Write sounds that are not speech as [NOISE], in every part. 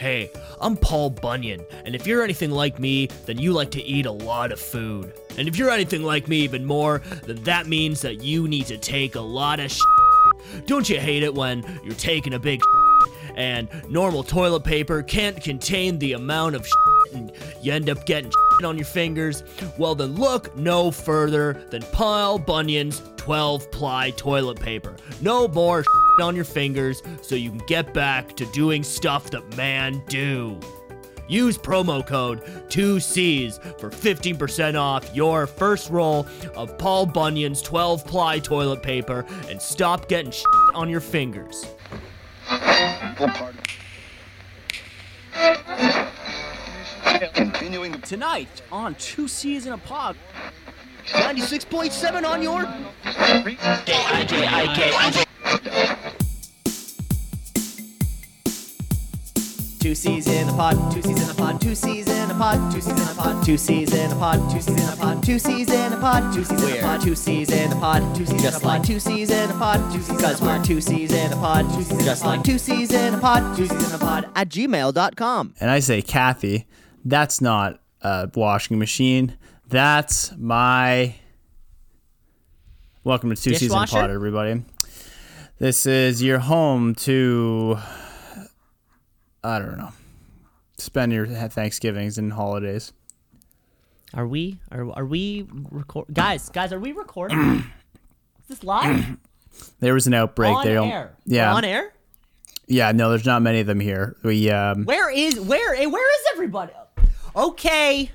Hey, I'm Paul Bunyan, and if you're anything like me, then you like to eat a lot of food. And if you're anything like me even more, then that means that you need to take a lot of sh. Don't you hate it when you're taking a big sh- and normal toilet paper can't contain the amount of and you end up getting sh- on your fingers? Well, then look no further than Paul Bunyan's 12 ply toilet paper. No more on your fingers so you can get back to doing stuff that man do. Use promo code 2Cs for 15% off your first roll of Paul Bunyan's 12 ply toilet paper and stop getting shit on your fingers. Continuing Tonight on Two C's in a Pod. 96.7 on your. Two C's in a pod, two C's in a pod, two C's in a pod, two C's in a pod, two C's in a pod, two C's in a pod, two C's in a pod, two C's in a pod, two C's in a pod, two C's a pod, two C's in a pod, two C's because we're two C's in a pod, two C's just like two C's in a pod, two C's in a pod at gmail.com. and I say, Kathy, that's not a washing machine. That's my. Welcome to Two Season Dishwasher? Pod, everybody. This is your home to. I don't know. Spend your Thanksgivings and holidays. Are we are are we record guys guys are we recording? Is this live? [CLEARS THROAT] There was an outbreak. on they don't. air. Yeah. We're on air? Yeah. No, there's not many of them here. We um. Where is where eh, where is everybody? Okay.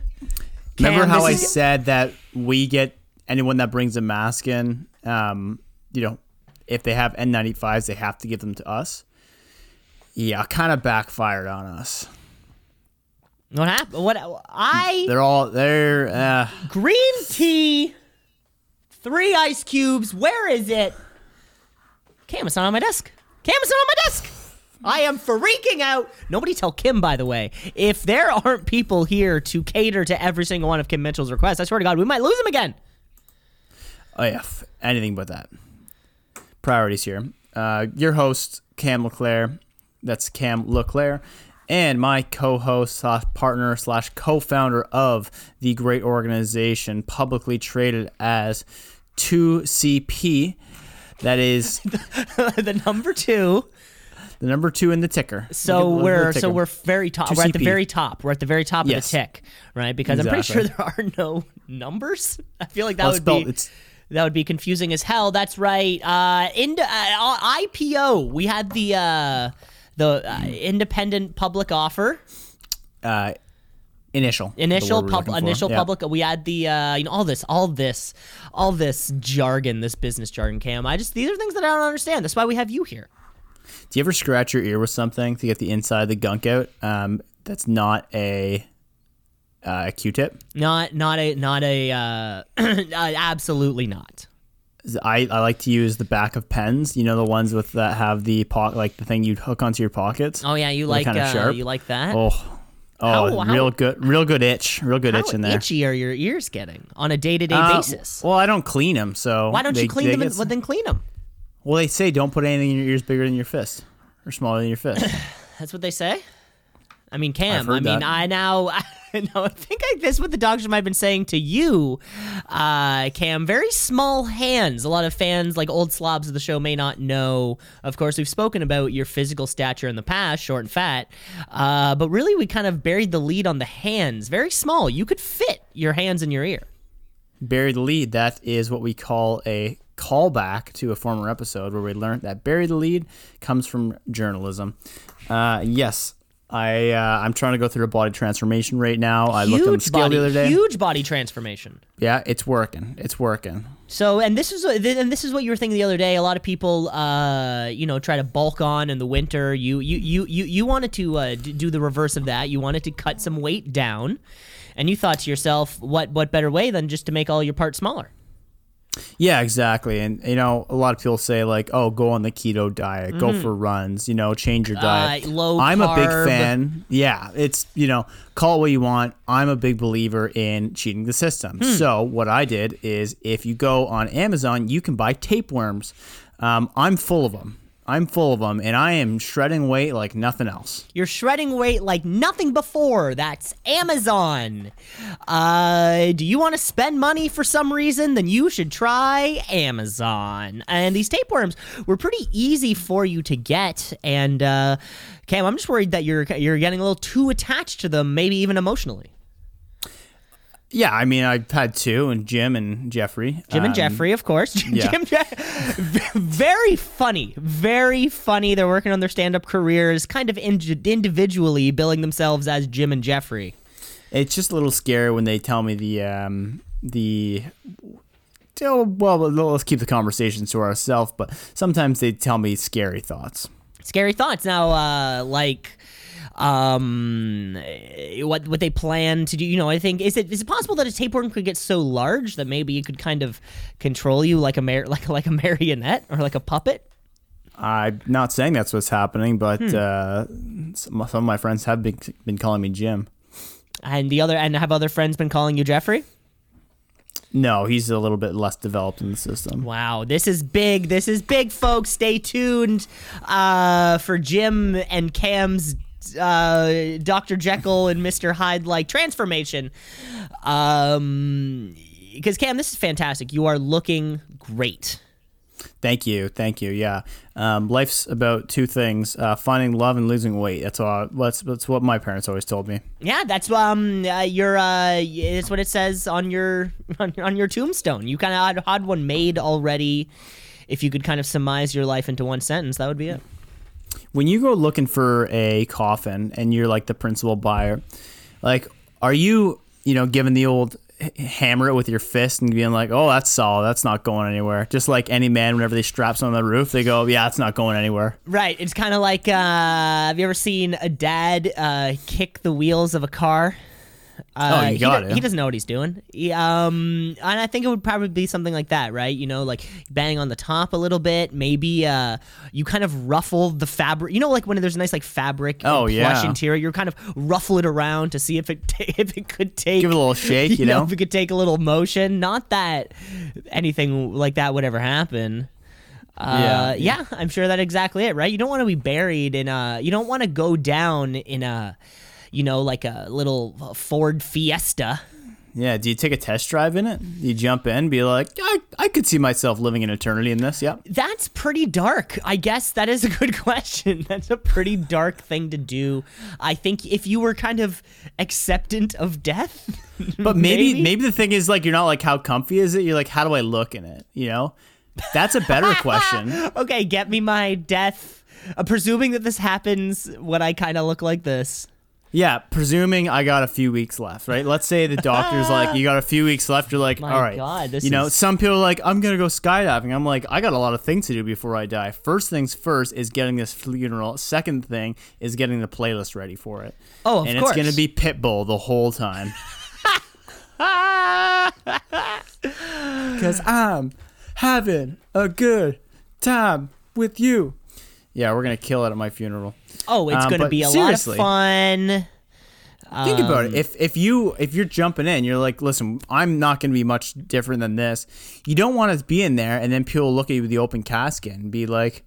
Remember Cam, how I is- said that we get anyone that brings a mask in, um, you know, if they have N95s, they have to give them to us. Yeah, kind of backfired on us. What happened? What I They're all they're uh, green tea, three ice cubes. Where is it? Cam, it's not on my desk. Cam, it's not on my desk. I am freaking out. Nobody tell Kim, by the way. If there aren't people here to cater to every single one of Kim Mitchell's requests, I swear to God, we might lose him again. oh yeah, anything but that. Priorities here. Uh, your host Cam Leclaire, that's Cam Leclaire, and my co-host slash partner slash co-founder of the great organization, publicly traded as 2CP. That is [LAUGHS] the number two. The number two in the ticker. So Look at- look we're the so we're very top. We're at the very top. We're at the very top Yes. of the tick, right? Because I'm pretty sure there are no [LAUGHS] numbers. I feel like that Well, would spelled- be it's- that would be confusing as hell. That's right. Uh, ind- uh, IPO. We had the uh, the uh, independent public offer. uh, initial. Initial pub- initial Yeah. public. We had the uh, you know all this, all this, all this jargon, this business jargon. Cam, I just these are things that I don't understand. That's why we have you here. Do you ever scratch your ear with something to get the inside of the gunk out? Um, that's not a uh, a Q-tip. Not not a not a uh, [CLEARS THROAT] uh, absolutely not. I, I like to use the back of pens. You know the ones with that have the po- like the thing you'd hook onto your pockets. Oh yeah, you They're like kinda uh, sharp. you like that. Oh, oh, How- how- real good, real good itch, real good itch in there. itchy are your ears getting on a day to day basis? Well, I don't clean them, so Why don't they- you clean them? And, well, then clean them. well, they say don't put anything in your ears bigger than your fist or smaller than your fist. [SIGHS] That's what they say. I mean, Cam. I mean, that. I now. [LAUGHS] no, I think I, this is what the doctors might have been saying to you, uh, Cam. Very small hands. A lot of fans, like old slobs of the show, may not know. Of course, we've spoken about your physical stature in the past, short and fat. Uh, but really, we kind of buried the lead on the hands. Very small. You could fit your hands in your ear. Bury the lead. That is what we call a callback to a former episode where we learned that bury the lead comes from journalism. Uh, yes, I uh, I'm trying to go through a body transformation right now. I looked on the huge scale body, the other day. huge body transformation. Yeah, it's working. It's working. So, and this is and this is what you were thinking the other day. A lot of people, uh, you know, try to bulk on in the winter. You you you you you wanted to uh, do the reverse of that. You wanted to cut some weight down, and you thought to yourself, what what better way than just to make all your parts smaller? Yeah, exactly. And you know, a lot of people say like, "Oh, go on the keto diet, go for runs, you know, change your diet." Mm-hmm. Uh, low I'm a big fan. Yeah, it's you know, call it what you want. I'm a big believer in cheating the system. Hmm. So what I did is, if you go on Amazon, you can buy tapeworms. Um, I'm full of them. I'm full of them, and I am shredding weight like nothing else. You're shredding weight like nothing before. That's Amazon. Uh, do you want to spend money for some reason? Then you should try Amazon. And these tapeworms were pretty easy for you to get. And uh, Cam, I'm just worried that you're you're getting a little too attached to them, maybe even emotionally. Yeah, I mean, I've had two, and Jim and Jeffrey. Jim and Um, Jeffrey, of course. [LAUGHS] yeah. Jim, very funny, very funny. They're working on their stand-up careers, kind of in- individually billing themselves as Jim and Jeffrey. It's just a little scary when they tell me the um the. Oh, well, let's keep the conversation to ourselves. But sometimes they tell me scary thoughts. Scary thoughts. Now, uh, like, um, what what they plan to do? You know, I think is it is it possible that a tapeworm could get so large that maybe it could kind of control you like a mar- [LAUGHS] like like a marionette or like a puppet? I'm not saying that's what's happening, but Hmm. uh, some, some of my friends have been been calling me Jim. And the other and have other friends been calling you Jeffrey? No, he's a little bit less developed in the system. Wow, this is big. This is big, folks. Stay tuned uh, for Jim and Cam's uh, Dr. Jekyll and Mr. Hyde like transformation. Um, because Cam, this is fantastic. You are looking great. Thank you, thank you. Yeah, um, life's about two things: uh, finding love and losing weight. That's all. That's, that's what my parents always told me. Yeah, that's um uh, your uh it's what it says on your [LAUGHS] on, on your tombstone. You kind of had, had one made already. If you could kind of surmise your life into one sentence, that would be it. When you go looking for a coffin and you're like the principal buyer, like, are you, you know, giving the old hammer it with your fist and being like, "Oh, that's solid. That's not going anywhere." Just like any man, whenever they strap something on the roof, they go, "Yeah, it's not going anywhere." Right. It's kind of like uh, have you ever seen a dad uh, kick the wheels of a car? Uh, Oh, you he got do- it. He doesn't know what he's doing. He, um, and I think it would probably be something like that, right? You know, like bang on the top a little bit. Maybe uh, you kind of ruffle the fabric. You know, like when there's a nice like fabric, Oh, plush yeah. interior. You kind of ruffle it around to see if it [LAUGHS] if it could take Give it a little shake, [LAUGHS] you know? if it could take a little motion. Not that anything like that would ever happen. Uh, Yeah. yeah, I'm sure that's exactly it, right? You don't want to be buried in a, you don't want to go down in a, you know, like a little Ford Fiesta. Yeah. Do you take a test drive in it? Do you jump in, be like, I, I could see myself living an eternity in this. Yep. That's pretty dark. I guess that is a good [LAUGHS] question. That's a pretty dark thing to do. I think if you were kind of acceptant of death, [LAUGHS] But maybe, maybe the thing is like you're not like how comfy is it? You're like how do I look in it? You know, that's a better [LAUGHS] question. okay, get me my death. Uh, presuming that this happens, would I kind of look like this? Yeah, presuming I got a few weeks left, right? Let's say the doctor's like, you got a few weeks left. You're like, My all right, God, this you know, is- some people are like, I'm gonna go skydiving. I'm like, I got a lot of things to do before I die. First things first is getting this funeral. Second thing is getting the playlist ready for it. Oh, of and course. it's gonna be Pitbull the whole time. [LAUGHS] [LAUGHS] Cause I'm having a good time with you. Yeah, we're gonna kill it at my funeral. Oh, it's Um, going to be a seriously. lot of fun. Think about Um, it. If if you if you're jumping in, you're like, listen, I'm not going to be much different than this. You don't want to be in there, and then people look at you with the open casket and be like,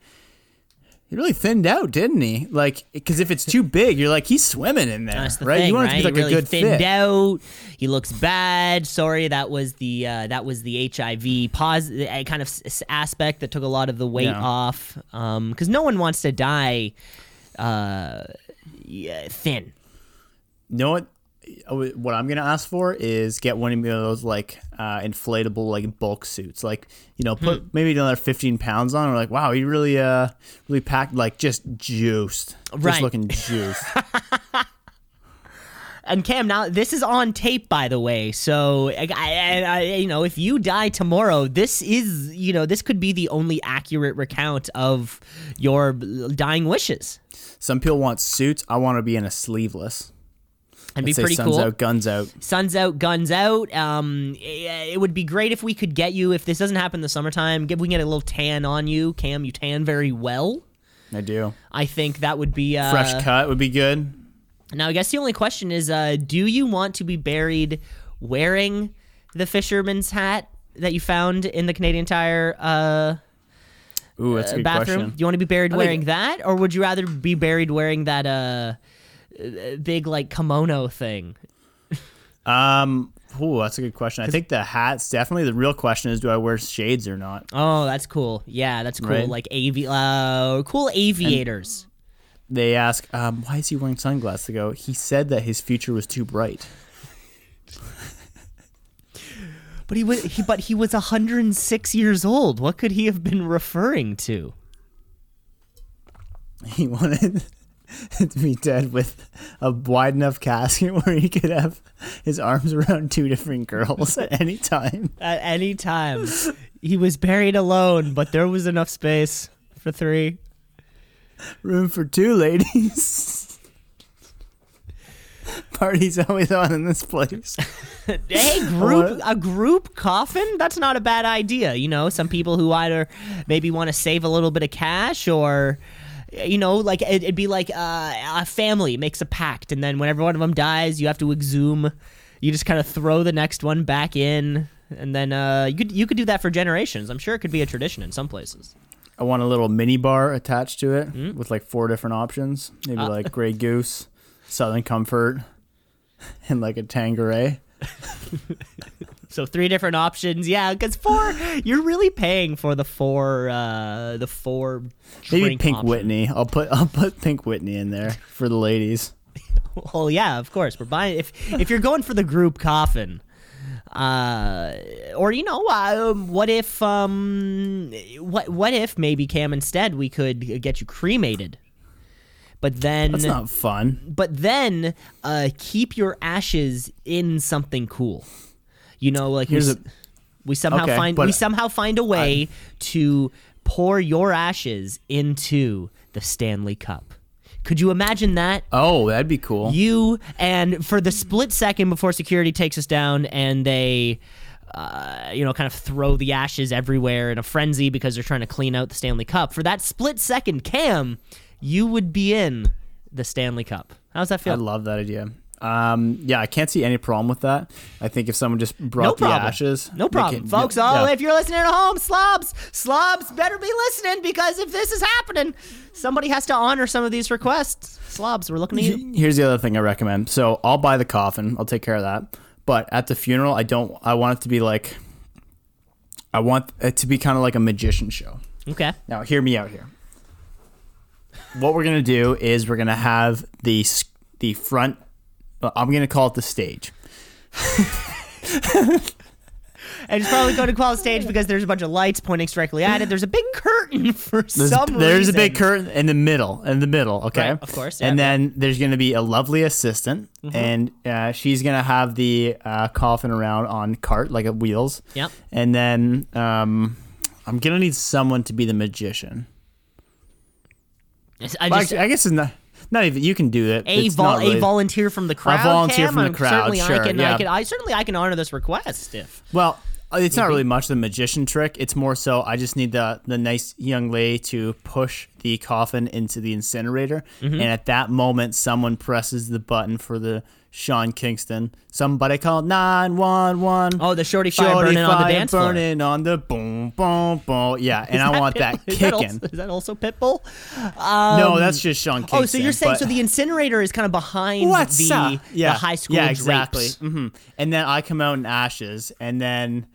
he really thinned out, didn't he? Like, because if it's too big, you're like, he's swimming in there, That's the right? thing, you want right? it to be like really a good thinned fit. out. He looks bad. Sorry, that was the uh, that was the HIV pos- uh, kind of s- aspect that took a lot of the weight Yeah. off. Because no one wants to die uh, thin. know what? What I'm gonna ask for is get one of those like uh, inflatable like bulk suits, like you know, put Hmm. maybe another 15 pounds on. We're like, wow, he really uh really packed like just juiced, Right. just looking juiced. [LAUGHS] And Cam, now this is on tape, by the way. So, I, I, I, you know, if you die tomorrow, this is, you know, this could be the only accurate recount of your dying wishes. Some people want suits. I want to be in a sleeveless. It'd be Let's pretty sun's cool. out, guns out. Sun's out, guns out. Um, it, it would be great if we could get you. If this doesn't happen in the summertime, get, we can get a little tan on you, Cam. You tan very well. I do. I think that would be uh, Fresh cut would be good. Now, I guess the only question is, uh, do you want to be buried wearing the fisherman's hat that you found in the Canadian Tire uh, Ooh, that's a uh, good bathroom? question. Do you want to be buried I think- wearing that, or would you rather be buried wearing that uh, big like kimono thing? Um, ooh, that's a good question. I think the hat's definitely the real question is do I wear shades or not? Oh, that's cool. Yeah, that's cool. Right. Like avi- uh, cool aviators. They ask, um, why is he wearing sunglasses? They go, he said that his future was too bright. But he was he but he was 106 years old. What could he have been referring to? [LAUGHS] He wanted [LAUGHS] be dead with a wide enough casket [LAUGHS] where he could have his arms around two different girls at any time. [LAUGHS] At any time. he was buried alone, but there was enough space for three. Room for two ladies. Party's always on in this place. Hey, group a group coffin? That's not a bad idea. You know, some people who either maybe want to save a little bit of cash or you know, like it, it'd be like uh, a family makes a pact, and then whenever one of them dies, you have to exhume. You just kind of throw the next one back in, and then uh, you could you could do that for generations. I'm sure it could be a tradition in some places. I want a little mini bar attached to it with like four different options. Maybe like Grey Goose, Southern Comfort, [LAUGHS] and like a Tanqueray. [LAUGHS] So three different options, yeah. Because four, [SIGHS] you're really paying for the four, uh, the four. Maybe Pink option. Whitney. I'll put I'll put Pink Whitney in there for the ladies. [LAUGHS] Well, yeah, of course. We're buying if if you're going for the group coffin, uh, or you know, uh, what if um, what what if maybe Cam instead we could get you cremated, but then That's not fun. but then uh, keep your ashes in something cool. You know, like we, Here's s- a- we somehow Okay, find we somehow find a way to pour your ashes into the Stanley Cup. Could you imagine that? Oh, that'd be cool. You and for the split second before security takes us down and they uh, you know, kind of throw the ashes everywhere in a frenzy because they're trying to clean out the Stanley Cup. For that split second, Cam, you would be in the Stanley Cup. How's that feel? I love that idea. Um, yeah, I can't see any problem with that. I think if someone just brought No the problem. ashes, No problem, can- folks. Oh, yeah. if you're listening at home, slobs, slobs, better be listening because if this is happening, somebody has to honor some of these requests. Slobs, we're looking at you. Here's the other thing I recommend. So I'll buy the coffin. I'll take care of that. But at the funeral, I don't. I want it to be like. I want it to be kind of like a magician show. Okay. Now, hear me out here. What we're gonna do is we're gonna have the the front. I'm gonna call it the stage. And it's probably going to quality stage because there's a bunch of lights pointing directly at it. There's a big curtain [LAUGHS] for There's, some there's a big curtain in the middle, in the middle, okay? Right, of course, And yeah, then there's going to be a lovely assistant, Mm-hmm. and uh, she's going to have the uh, coffin around on cart, like wheels. Yep. And then um, I'm going to need someone to be the magician. I Well, just, actually, I guess it's not, not even, you can do it. a, It's vol- not really- a volunteer from the crowd. A volunteer Cam? from the crowd, Certainly, I sure, can, I can. I certainly I can honor this request if. Well, it's not really much the magician trick. It's more so I just need the the nice young lady to push the coffin into the incinerator, Mm-hmm. and at that moment, someone presses the button for the Sean Kingston. Somebody called nine one one. Oh, the shorty fire burning on the dance floor. burning on the boom boom boom. Yeah, and I want that [LAUGHS] Is that, kicking. also, is that also Pitbull? no, that's just Sean Kingston. Oh, so you're saying so the incinerator is kind of behind the, up? Yeah, the high school yeah, exactly. drapes. hmm And then I come out in ashes, and then,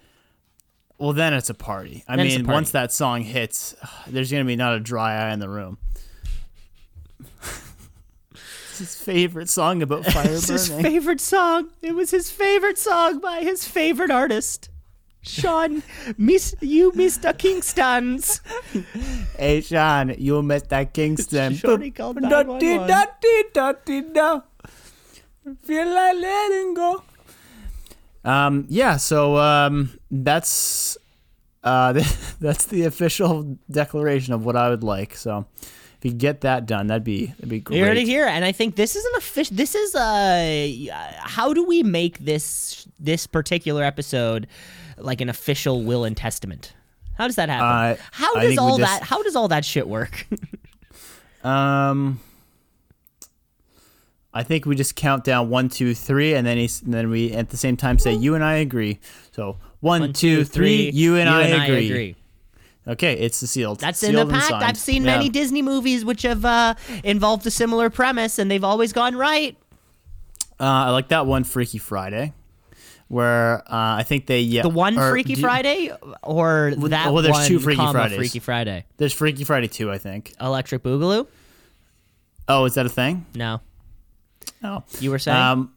well, then it's a party. I Then mean, party. once that song hits, there's gonna be not a dry eye in the room. It's his favorite song about [LAUGHS] fire It's his favorite song. It was his favorite song by his favorite artist. Sean, miss you, Mr. Kingston's. [LAUGHS] hey, Sean, you Mr. Kingston. Shorty called Dotty, 911. dotty, dotty, do. Feel like letting go. Um, yeah, so um, that's uh, [LAUGHS] that's the official declaration of what I would like. So if you get that done, that'd be that'd be great. You're it here, and I think this is an official. This is a. How do we make this this particular episode like an official will and testament? How does that happen? Uh, how does all just- that? How does all that shit work? [LAUGHS] Um, I think we just count down one, two, three, and then he's, and then we at the same time say you and I agree. So one, two, three. You and, I, agree. Okay, it's the sealed. That's sealed in the pact. I've seen Yeah. many Disney movies which have uh, involved a similar premise, and they've always gone right. Uh, I like that one, Freaky Friday, where uh, I think they yeah The one or Freaky do- Friday, or that well, there's one two Freaky Fridays. Freaky Friday. There's Freaky Friday two, I think. Electric Boogaloo? Oh, is that a thing? No, Oh, you were saying. um,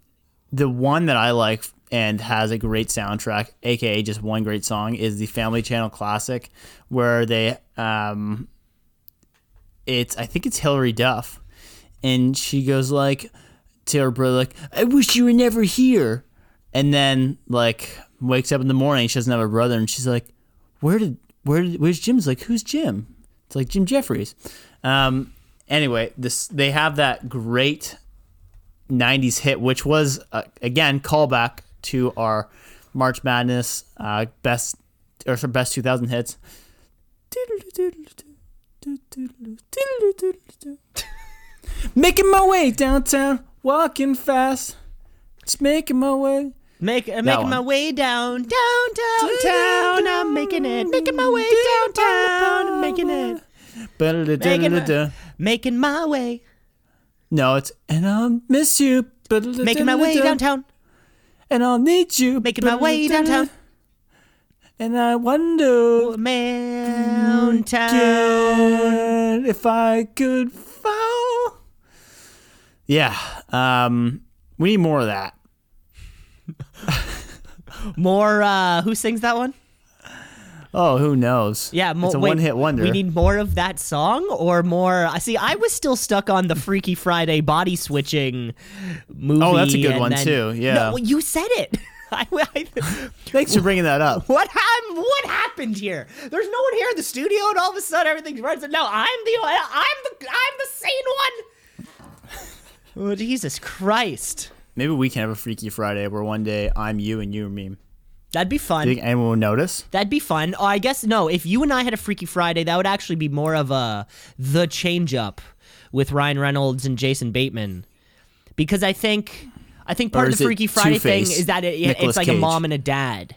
the one that I like and has a great soundtrack, aka just one great song, is the Family Channel classic, where they um, it's I think it's Hilary Duff, and she goes like to her brother like, "I wish you were never here," and then like wakes up in the morning, she doesn't have a brother, and she's like, "Where did where did where's Jim's like who's Jim?" It's like Jim Jefferies. Um, anyway, this they have that great 90s hit, which was uh, again callback to our March Madness uh, best or best 2000 hits. [LAUGHS] Making my way downtown, walking fast, just making my way. Make, uh, making my way down, down, downtown. I'm making it. Making my way downtown. I'm making it. Ba-da-da-da-da-da. Making my way. No, it's and I'll miss you. Making my way downtown. And I'll need you. Making my way downtown. And I wonder again if I could fall. Yeah, um, we need more of that. [LAUGHS] More, uh, who sings that one? Oh, who knows? Yeah, more, it's a wait, one-hit wonder. We need more of that song or more. I see. I was still stuck on the Freaky Friday body switching movie. Oh, that's a good one, then- too, yeah. No, well, you said it. [LAUGHS] I, I, Thanks for bringing that up. [LAUGHS] what happened? What happened here? There's no one here in the studio, and all of a sudden everything's right. So no, I'm the uh, I'm the I'm the sane one. Oh Jesus Christ! Maybe we can have a Freaky Friday where one day I'm you and you are me. That'd be fun. Do you think anyone will notice? That'd be fun. Oh, I guess no. If you and I had a Freaky Friday, that would actually be more of a the change up with Ryan Reynolds and Jason Bateman, because I think I think part of the Freaky Friday thing is that it, it- it's like a mom and a dad.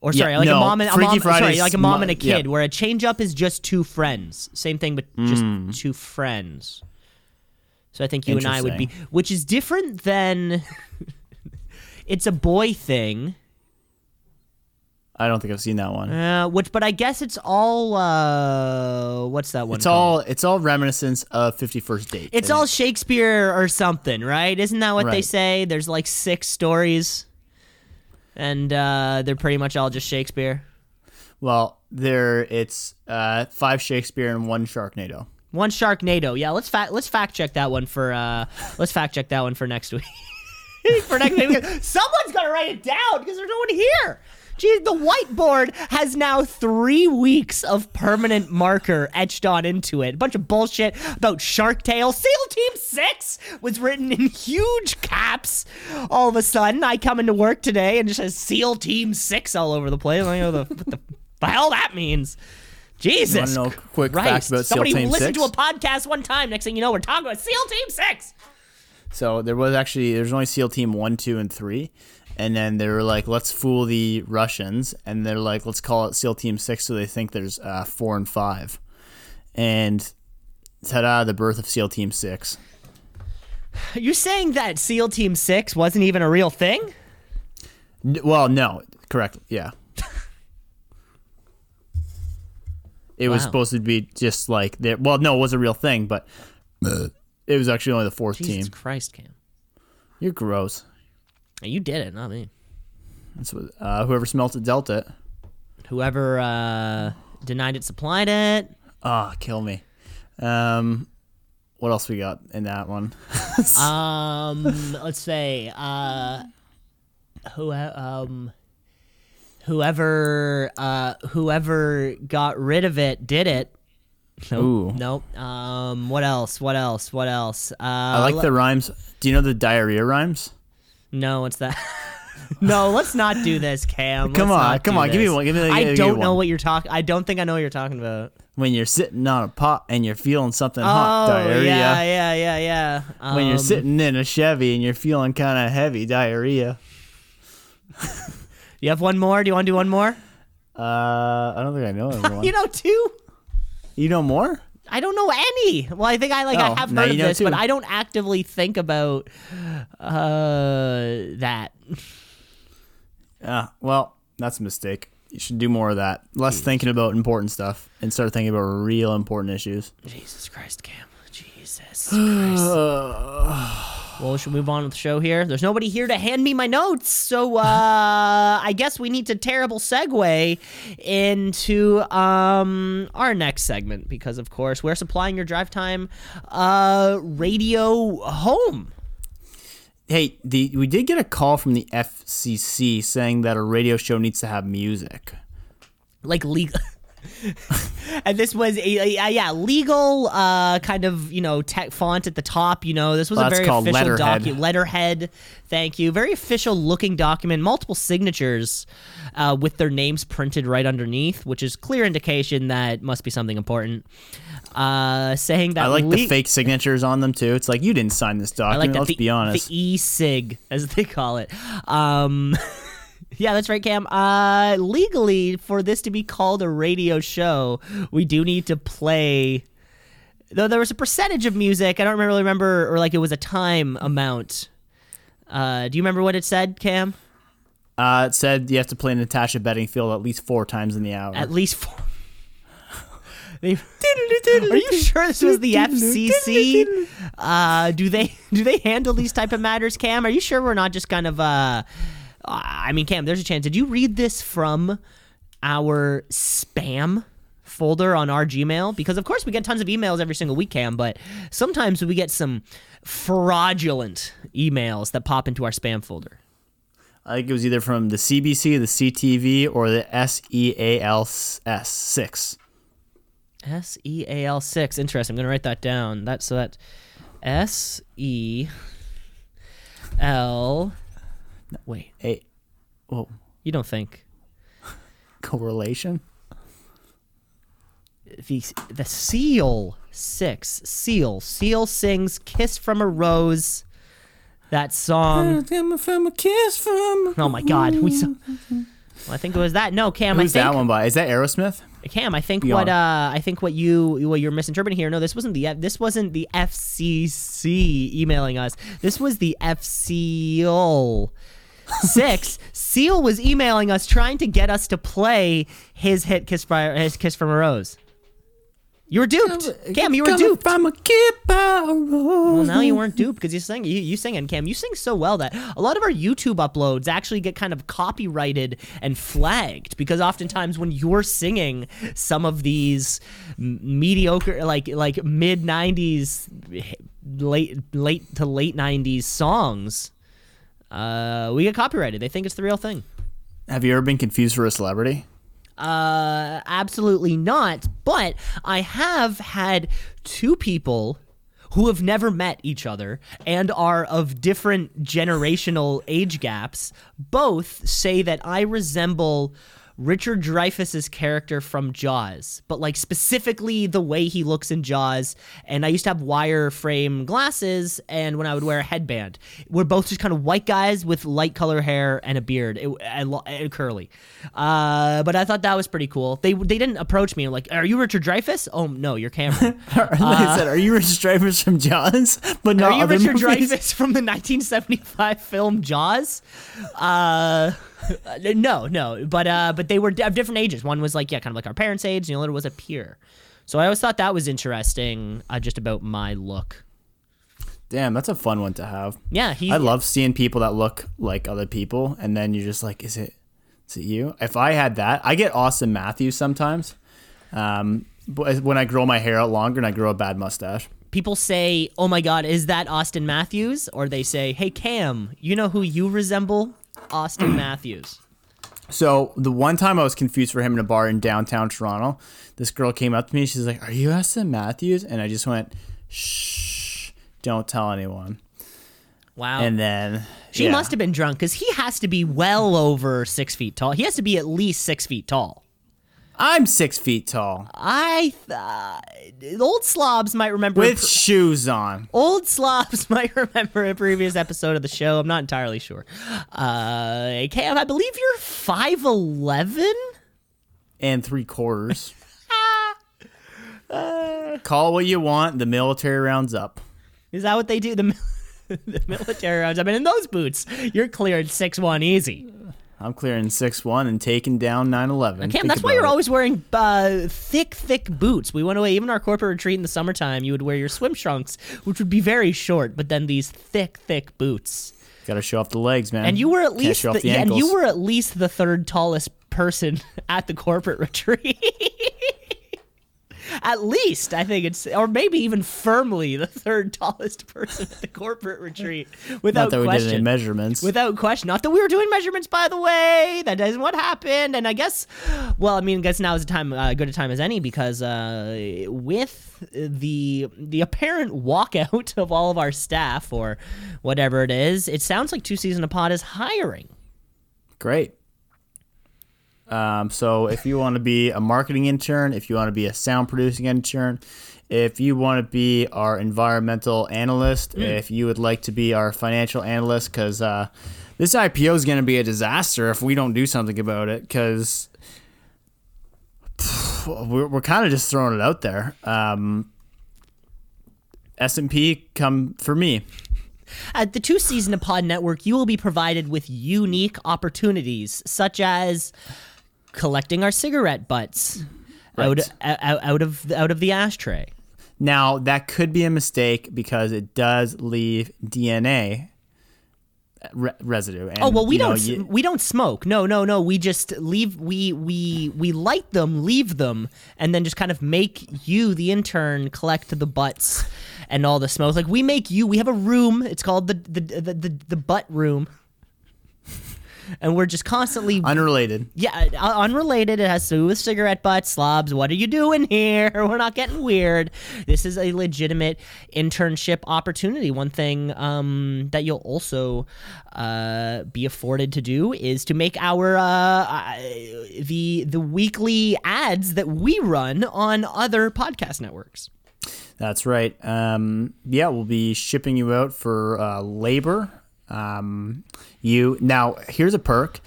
Or Yeah, sorry, like no, a mom and a mom. Sorry, like a mom and a yeah. kid. Where a change up is just two friends. Same thing, but just hmm. two friends. So I think you and I would be, which is different than. [LAUGHS] it's a boy thing. I don't think I've seen that one. Uh, which, but I guess it's all. Uh, what's that one? It's called? all it's all reminiscence of Fifty First Date. It's all. Shakespeare or something, right? Isn't that what they say? There's like six stories, and uh, they're pretty much all just Shakespeare. well, there it's uh, five Shakespeare and one Sharknado. One Sharknado. Yeah, let's fact let's fact check that one for uh let's fact check that one for next week. [LAUGHS] for next week. [LAUGHS] Someone's gotta write it down because there's no one here. Gee, the whiteboard has now three weeks of permanent marker etched on into it. A bunch of bullshit about Shark Tale. SEAL Team 6 was written in huge caps. All of a sudden, I come into work today and just says SEAL Team 6 all over the place. I don't know the, what [LAUGHS] the hell that means. Jesus. You want to know quick Christ. Somebody SEAL Team listened Six? to a podcast one time. Next thing you know, we're talking about SEAL Team Six. So there was actually there's only SEAL Team one, two, and three, and then they were like, let's fool the Russians, and they're like, let's call it SEAL Team Six, so they think there's uh, four and five, and ta-da, the birth of SEAL Team Six. Are you saying that SEAL Team Six wasn't even a real thing? N- well, no, correct, yeah. [LAUGHS] It was supposed to be just like there. Well, no, it was a real thing, but it was actually only the fourth Jesus team. Christ, Cam. You're gross. You did it, not me. That's what uh, whoever smelt it dealt it. Whoever uh, denied it supplied it. Ah, kill me. Um, what else we got in that one? [LAUGHS] Um, let's say uh, who um, whoever uh, whoever got rid of it did it. Nope. Ooh. Nope. Um, what else? What else? What else? Uh, I like the rhymes. Do you know the diarrhea rhymes? No, what's that? [LAUGHS] no, let's not do this, Cam. Come Let's on, not come do on, give me this. one, give me- give I don't know what you're talking. I don't think I know what you're talking about. When you're sitting on a pot and you're feeling something hot, oh, diarrhea. yeah, yeah, yeah, yeah. When you're Um, sitting in a Chevy and you're feeling kind of heavy, diarrhea. [LAUGHS] you have one more. Do you want to do one more? Uh, I don't think I know everyone. [LAUGHS] You know two? you know more? I don't know any. Well, I think I like Oh, I have heard of this, but. I don't actively think about uh that. Yeah. Well, that's a mistake. You should do more of that. Less thinking about important stuff and start thinking about real important issues. Jesus Christ, Cam. Jesus Christ. [SIGHS] [SIGHS] [SIGHS] well, we should we move on with the show here? There's nobody here to hand me my notes, so uh, [LAUGHS] I guess we need to terrible segue into um, our next segment because, of course, we're supplying your drive time uh, radio home. Hey, the we did get a call from the FCC saying that a radio show needs to have music. like legal [LAUGHS] [LAUGHS] and this was a, a- a- yeah legal uh kind of you know tech font at the top you know this was Well, a very official letterhead. document letterhead thank you very official looking document multiple signatures uh, with their names printed right underneath which is clear indication that must be something important uh saying that I like the fake signatures on them too. It's like you didn't sign this I document. like that Let's the, be honest. the e-sig as they call it. Um, [LAUGHS] yeah, that's right, Cam. Uh, legally, for this to be called a radio show, we do need to play. Though there was a percentage of music, I don't really remember, or like it was a time amount. Uh, do you remember what it said, Cam? uh, it said you have to play Natasha Bedingfield at least four times in the hour. At least four. [LAUGHS] [LAUGHS] Are you sure this was the FCC? [LAUGHS] Uh, do they do they handle these type of matters, Cam? Are you sure we're not just kind of uh, I mean, Cam, there's a chance. Did you read this from our spam folder on our Gmail? Because of course we get tons of emails every single week, Cam, but sometimes we get some fraudulent emails that pop into our spam folder. I think it was either from the CBC, the CTV, or the E SEALS six. S E A L six. Interesting. I'm gonna write that down. That's so that S E L. Wait, A, whoa, you don't think [LAUGHS] correlation. the the seal six seal seal sings "Kiss from a Rose." That song. from a kiss from. Oh my God, we. Well, I think it was that. No, Cam. Who's I think that one by? Is that Aerosmith? Cam, I think Be what uh, I think what you what you're misinterpreting here. No, this wasn't the this wasn't the FCC emailing us. This was the FCO. Six Seal was emailing us trying to get us to play his hit "Kiss by his Kiss from a Rose." You were duped, uh, Cam. You were duped. From a kid by a rose. Well, now you weren't duped because you sing you, you sing and Cam. You sing so well that a lot of our YouTube uploads actually get kind of copyrighted and flagged because oftentimes when you're singing some of these m- mediocre, like like mid '90s, late late to late '90s songs, uh, we get copyrighted. They think it's the real thing. Have you ever been confused for a celebrity? Uh, absolutely not. But I have had two people who have never met each other and are of different generational age gaps both say that I resemble Richard Dreyfuss's character from Jaws, but like specifically the way he looks in Jaws. And I used to have wire frame glasses, and when I would wear a headband, we're both just kind of white guys with light color hair and a beard it, and, and curly. Uh, but I thought that was pretty cool. They they didn't approach me like, "Are you Richard Dreyfuss?" Oh no, you're Cameron. [LAUGHS] like I said, are you Richard Dreyfuss from Jaws? [LAUGHS] But not Are you Richard movies? Dreyfuss from the 1975 film Jaws? Uh, no, no, but uh, but they were of different ages. One was like yeah, kind of like our parents' age, and the other was a peer. So I always thought that was interesting, uh, just about my look. Damn, that's a fun one to have. Yeah, he. I love seeing people that look like other people, and then you're just like, is it, is it you? If I had that, I get Auston Matthews sometimes. Um, but when I grow my hair out longer and I grow a bad mustache. people say, "Oh my God, is that Auston Matthews?" Or they say, "Hey Cam, you know who you resemble? Auston [CLEARS THROAT] Matthews." So the one time I was confused for him in a bar in downtown Toronto, this girl came up to me. She's like, "Are you Auston Matthews?" And I just went, "Shh, don't tell anyone." Wow. And then she yeah. must have been drunk because he has to be well over six feet tall. He has to be at least six feet tall. I'm six feet tall I th- old slobs might remember with a shoes on. old slobs [LAUGHS] might remember a previous episode of the show. I'm not entirely sure. Uh, Cam, I believe you're five eleven. and three quarters. [LAUGHS] [LAUGHS] Call what you want. The military rounds up. Is that what they do? The, the military rounds. I mean, in those boots, you're cleared six one easy. I'm clearing six one and taking down 911. Cam, that's why you're always wearing uh, thick, thick boots. We went away, even our corporate retreat in the summertime, you would wear your swim trunks, which would be very short, but then these thick, thick boots. Got to show off the legs, man. And you were at least, the, the yeah, and you were at least the third tallest person [LAUGHS] at the corporate [LAUGHS] retreat. At least, I think it's, or maybe even firmly the third tallest person at the corporate retreat, [LAUGHS] without Not that we did any question. measurements. Without question. Not that we were doing measurements, by the way. That isn't what happened. And I guess, well, I mean, I guess now is a time, uh, good a time as any because uh, with the the apparent walkout of all of our staff or whatever it is, it sounds like Two C's in a Pod is hiring. Great. Um, so if you want to be a marketing intern, if you want to be a sound producing intern, if you want to be our environmental analyst, if you would like to be our financial analyst, because uh, this IPO is going to be a disaster if we don't do something about it, because [SIGHS] we're, we're kind of just throwing it out there. Um, S&P come for me. At the Two C's in a Pod Network, you will be provided with unique opportunities, such as collecting our cigarette butts out, Right. out, out of out of the ashtray. Now that could be a mistake because it does leave DNA re- residue. And, Oh well, we don't s you- we don't smoke. No, no, no. We just leave. We we we light them, leave them, and then just kind of make you, the intern, collect the butts and all the smoke. Like we make you. We have a room. It's called the the the the, the butt room. And we're just constantly unrelated. yeah, uh, unrelated. It has to do with cigarette butts, slobs. What are you doing here? [LAUGHS] We're not getting weird. This is a legitimate internship opportunity. One thing um, that you'll also uh, be afforded to do is to make our uh, uh, the the weekly ads that we run on other podcast networks. That's right. Um, yeah, we'll be shipping you out for uh, labor. Um, you now here's a perk: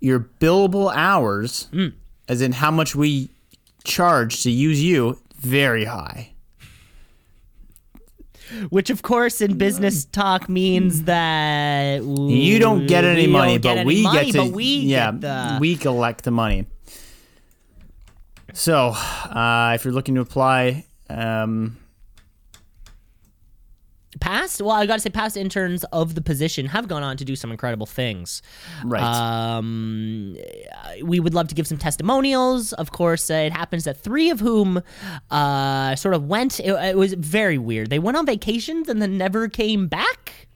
your billable hours, Hmm. as in how much we charge to use you, very high. Which, of course, in business talk means that You don't get any money, get but any we money, get to but we yeah, get the we collect the money. So, uh, if you're looking to apply, um, past well i gotta say past interns of the position have gone on to do some incredible things. Right, um we would love to give some testimonials. Of course uh, it happens that three of whom uh sort of went it, it was very weird. They went on vacations and then never came back.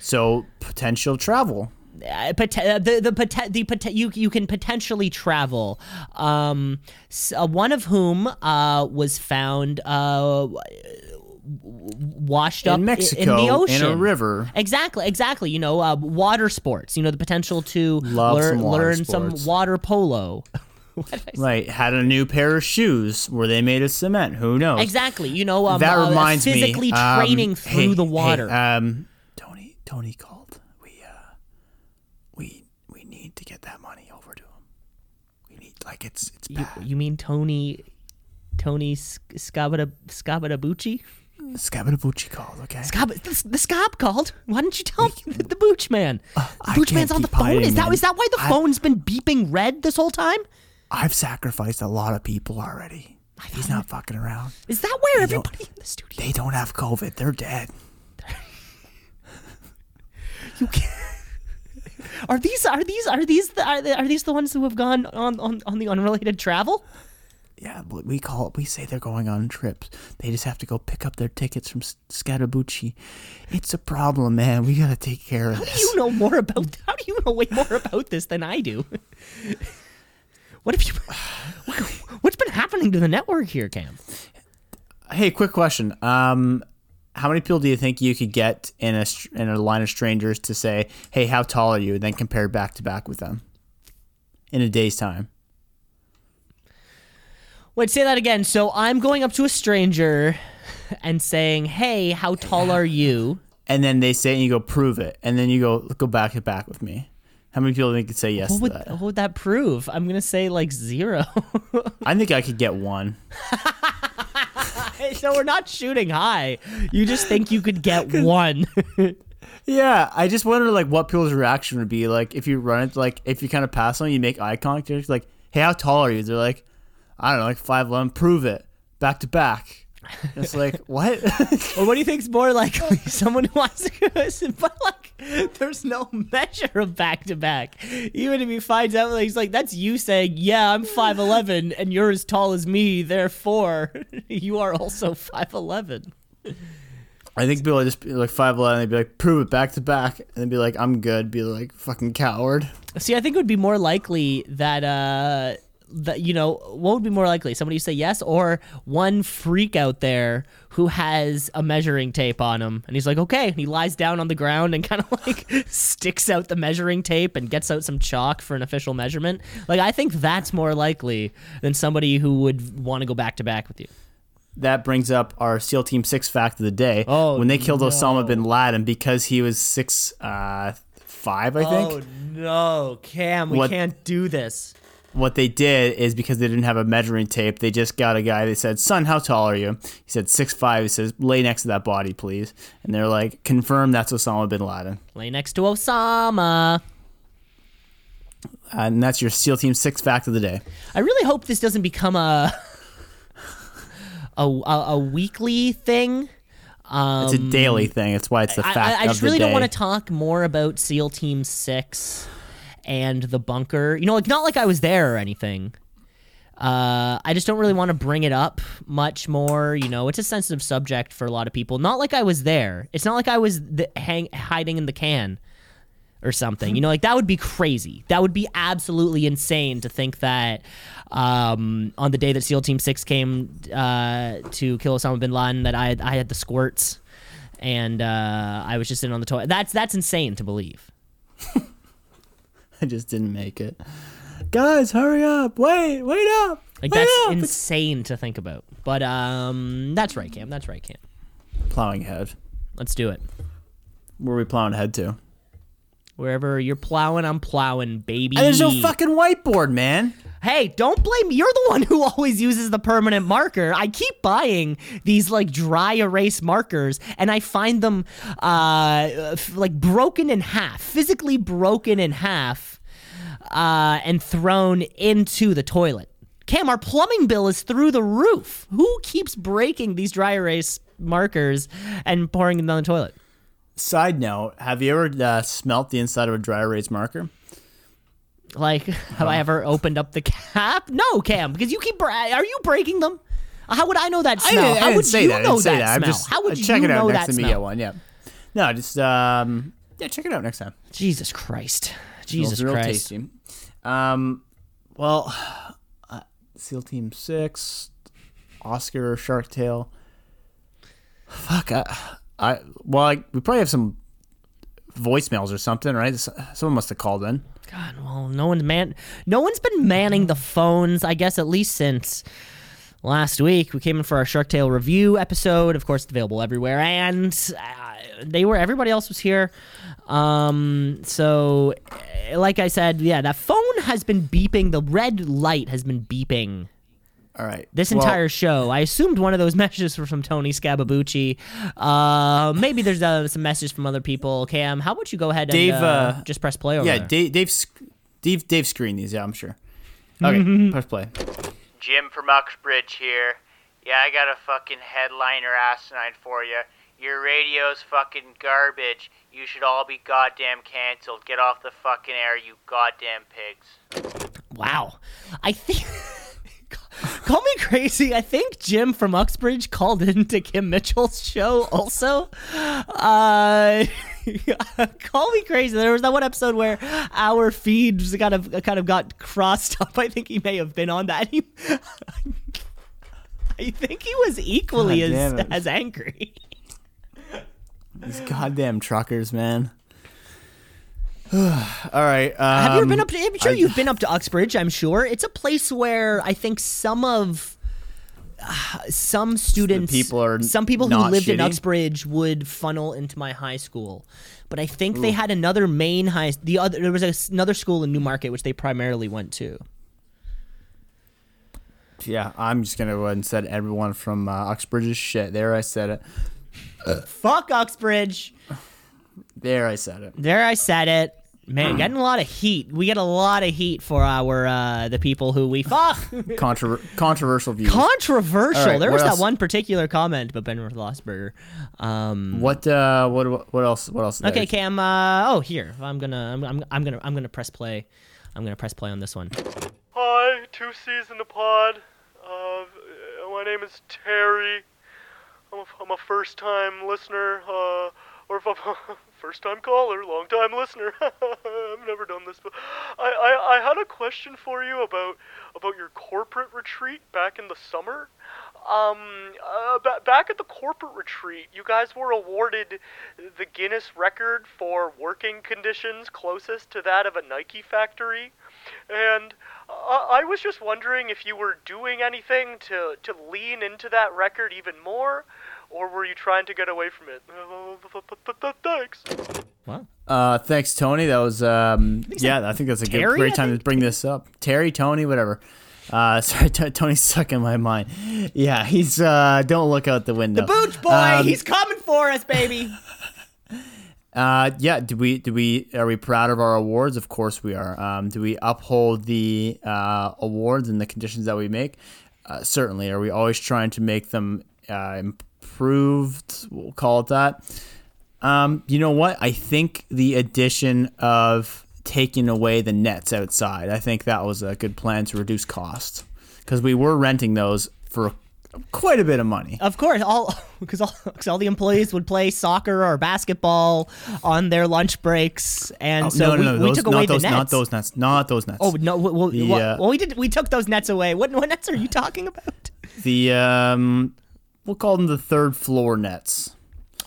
So potential travel. uh, pot- uh, the the pot- the pot- you you can potentially travel. Um, s- uh, one of whom uh was found uh washed up in i- Mexico in the ocean in a river. Exactly, exactly. You know, uh, water sports. You know, the potential to some water learn some water polo. [LAUGHS] What did I say? Right, had a new pair of shoes. Were they made of cement? Who knows? Exactly. You know, um, That uh, reminds me. physically um, training through hey, the hey, water. um, Tony, Tony called. We, uh, we, we need to get that money over to him. We need, like, it's, it's you, bad. you mean Tony? Tony Sc- Scabada Scabadabucci? Scabadabucci called. Okay. Scab, the, the Scab called. Why didn't you tell me [LAUGHS] the, the Booch man? Uh, the Booch man's on the phone. hiding, Is that man. is that why the I- phone's been beeping red this whole time? I've sacrificed a lot of people already. He's not fucking around. Is that where don't- everybody in the studio? They don't have COVID. They're dead. [LAUGHS] You can't. [LAUGHS] Are these are these are these the, are, they- are these the ones who have gone on, on, on the unrelated travel? Yeah, we call it. We say they're going on trips. They just have to go pick up their tickets from S- Scatabucci. It's a problem, man. We gotta take care of How this. You know more about how do you know way more about this than I do? [LAUGHS] What have you? what- [SIGHS] What's been happening to the network here, Cam? Hey, quick question. Um, how many people do you think you could get in a in a line of strangers to say, "Hey, how tall are you?" and then compare back to back with them in a day's time? Wait, say that again. So I'm going up to a stranger and saying, "Hey, how tall are you?" And then they say, and you go, "Prove it," and then you go, "Go back to back with me." How many people think could say yes What to would, that? what would that prove? I'm gonna say like zero. [LAUGHS] I think I could get one. [LAUGHS] so we're not shooting high. You just think you could get [LAUGHS] one. Yeah, I just wonder like what people's reaction would be like if you run it like if you kind of pass on you make eye contact like hey how tall are you they're like I don't know like five eleven prove it back to back it's like [LAUGHS] what or what do you think's more likely? [LAUGHS] Someone who wants to go, [LAUGHS] but like, there's no measure of back to back. Even if he finds out, like, he's like, that's you saying, yeah, I'm 5'11 and you're as tall as me, therefore, you are also 5'11. I think people would just be like five eleven they'd be like prove it back to back and then be like I'm good be like fucking coward See, I think it would be more likely that, uh, that you know, what would be more likely? Somebody who say yes, or one freak out there who has a measuring tape on him, and he's like, okay, and he lies down on the ground and [LAUGHS] kind of like sticks out the measuring tape and gets out some chalk for an official measurement. Like, I think that's more likely than somebody who would want to go back to back with you. that brings up our SEAL Team Six fact of the day. Oh, when they killed no. Osama bin Laden because he was six uh, five, I think. Oh no, Cam, we What- can't do this. What they did is because they didn't have a measuring tape, they just got a guy. They said, "Son, how tall are you?" He said six five. He says, "Lay next to that body, please." And they're like, "Confirm that's Osama bin Laden." Lay next to Osama. And that's your SEAL Team Six fact of the day. I really hope this doesn't become a a, a, a weekly thing. Um, It's a daily thing. That's why it's the I, fact I, I of just really day. don't want to talk more about SEAL Team Six and the bunker. You know, like not like I was there or anything. Uh, I just don't really want to bring it up much more. You know, it's a sensitive subject for a lot of people. Not like I was there. It's not like I was the, hang, hiding in the can or something. You know, like that would be crazy. That would be absolutely insane to think that um, on the day that SEAL Team Six came uh, to kill Osama bin Laden, that I had, I had the squirts and uh, I was just sitting on the toilet. That's that's insane to believe. [LAUGHS] [LAUGHS] I just didn't make it. Guys, hurry up! Wait, wait up! Like wait that's up! insane to think about. But um, that's right, Cam. That's right, Cam. plowing ahead. Let's do it. Where are we plowing ahead to? Wherever you're plowing, I'm plowing, baby. And there's no fucking whiteboard, man. Hey, don't blame me. You're the one who [LAUGHS] always uses the permanent marker. I keep buying these like dry erase markers and I find them uh f- like broken in half, physically broken in half uh and thrown into the toilet. Cam, our plumbing bill is through the roof. Who keeps breaking these dry erase markers and pouring them down the toilet? Side note: Have you ever uh, smelt the inside of a dry erase marker? Like, [LAUGHS] have I ever opened up the cap? No, Cam, because you keep. Bra- are you breaking them? How would I know that smell? I I How would say you that. I know that, that. Smell? just How would uh, you check it out know next that time you smell? one. Yeah. No, just um, yeah, check it out next time. Jesus Christ. Jesus real Christ. tasty. Um, well, [SIGHS] uh, SEAL Team Six, Oscar Shark Tale. Fuck, I, I well, I, we probably have some voicemails or something, right? Someone must have called in. God, well, no one's man. No one's been manning the phones. I guess at least since last week. We came in for our Shark Tale review episode. Of course, it's available everywhere, and uh, they were. Everybody else was here. Um, so, like I said, yeah, that phone has been beeping. The red light has been beeping All right, this Well, entire show. I assumed one of those [LAUGHS] messages were from Tony Scababucci. Uh, maybe there's uh, some messages from other people. Cam, how about you go ahead and Dave, uh, uh, just press play over yeah, there? Dave, Dave, Dave, Dave screened these. Yeah, I'm sure. Okay, [LAUGHS] press play. Jim from Uxbridge here. Yeah, I got a fucking headliner asinine for you. Your radio's fucking garbage. You should all be goddamn canceled. Get off the fucking air, you goddamn pigs. Wow. I think. [LAUGHS] [LAUGHS] Call me crazy. I think Jim from Uxbridge called into Kim Mitchell's show also. Uh, [LAUGHS] call me crazy. There was that one episode where our feeds kind of kind of got crossed up. I think he may have been on that. [LAUGHS] He, I think he was equally God as as angry. These goddamn truckers, man. [SIGHS] All right. Um, Have you ever been up to? I'm sure I- you've been up to Uxbridge. I'm sure it's a place where I think some of [SIGHS] some students people are some people who lived in shitty? Uxbridge would funnel into my high school. But I think they had another main high the other there was a, another school in Newmarket which they primarily went to. Yeah, I'm just gonna go ahead and set everyone from uh, Uxbridge's shit. There, I said it. Fuck Uxbridge. There, I said it. There I said it. Man, getting a lot of heat. We get a lot of heat for our uh the people who we fuck. [LAUGHS] Controver- controversial views. Controversial. All right, there what was that one particular comment about Ben Roethlisberger. Um, what? Uh, what? What else? What else? is okay, there? Cam. Uh, oh, here. I'm gonna. I'm, I'm. I'm gonna. I'm gonna press play. I'm gonna press play on this one. Hi, two C's in the pod. Uh, my name is Terry. I'm a, I'm a first-time listener, uh, or if I'm [LAUGHS] a first-time caller, long-time listener. [LAUGHS] I've never done this, but I, I, I had a question for you about about your corporate retreat back in the summer. Um, uh, ba- back at the corporate retreat, you guys were awarded the Guinness record for working conditions closest to that of a Nike factory. And uh, I was just wondering if you were doing anything to, to lean into that record even more, or were you trying to get away from it? Thanks. Wow. Uh, thanks, Tony. That was um, yeah. I think that's a good, great time to bring this up. Terry, Tony, whatever. Uh, [LAUGHS] sorry, T- Tony's stuck in my mind. Yeah, he's uh, don't look out the window. The Booch boy, Um, he's coming for us, baby. [LAUGHS] Uh, yeah. Do we? Do we? Are we proud of our awards? Of course we are. Um, do we uphold the uh, awards and the conditions that we make? Uh, certainly. Are we always trying to make them uh, improved? We'll call it that. Um, you know what? I think the addition of taking away the nets outside, I think that was a good plan to reduce costs because we were renting those for quite a bit of money. Of course, all [LAUGHS] because all, 'cause all the employees would play soccer or basketball on their lunch breaks, and so Oh, no, no, we, no, we those, took away those, the nets. not those nets, not those nets. Oh no! Well, well, uh, well, we did. We took those nets away. What, what nets are you talking about? the um, we'll call them the third floor nets.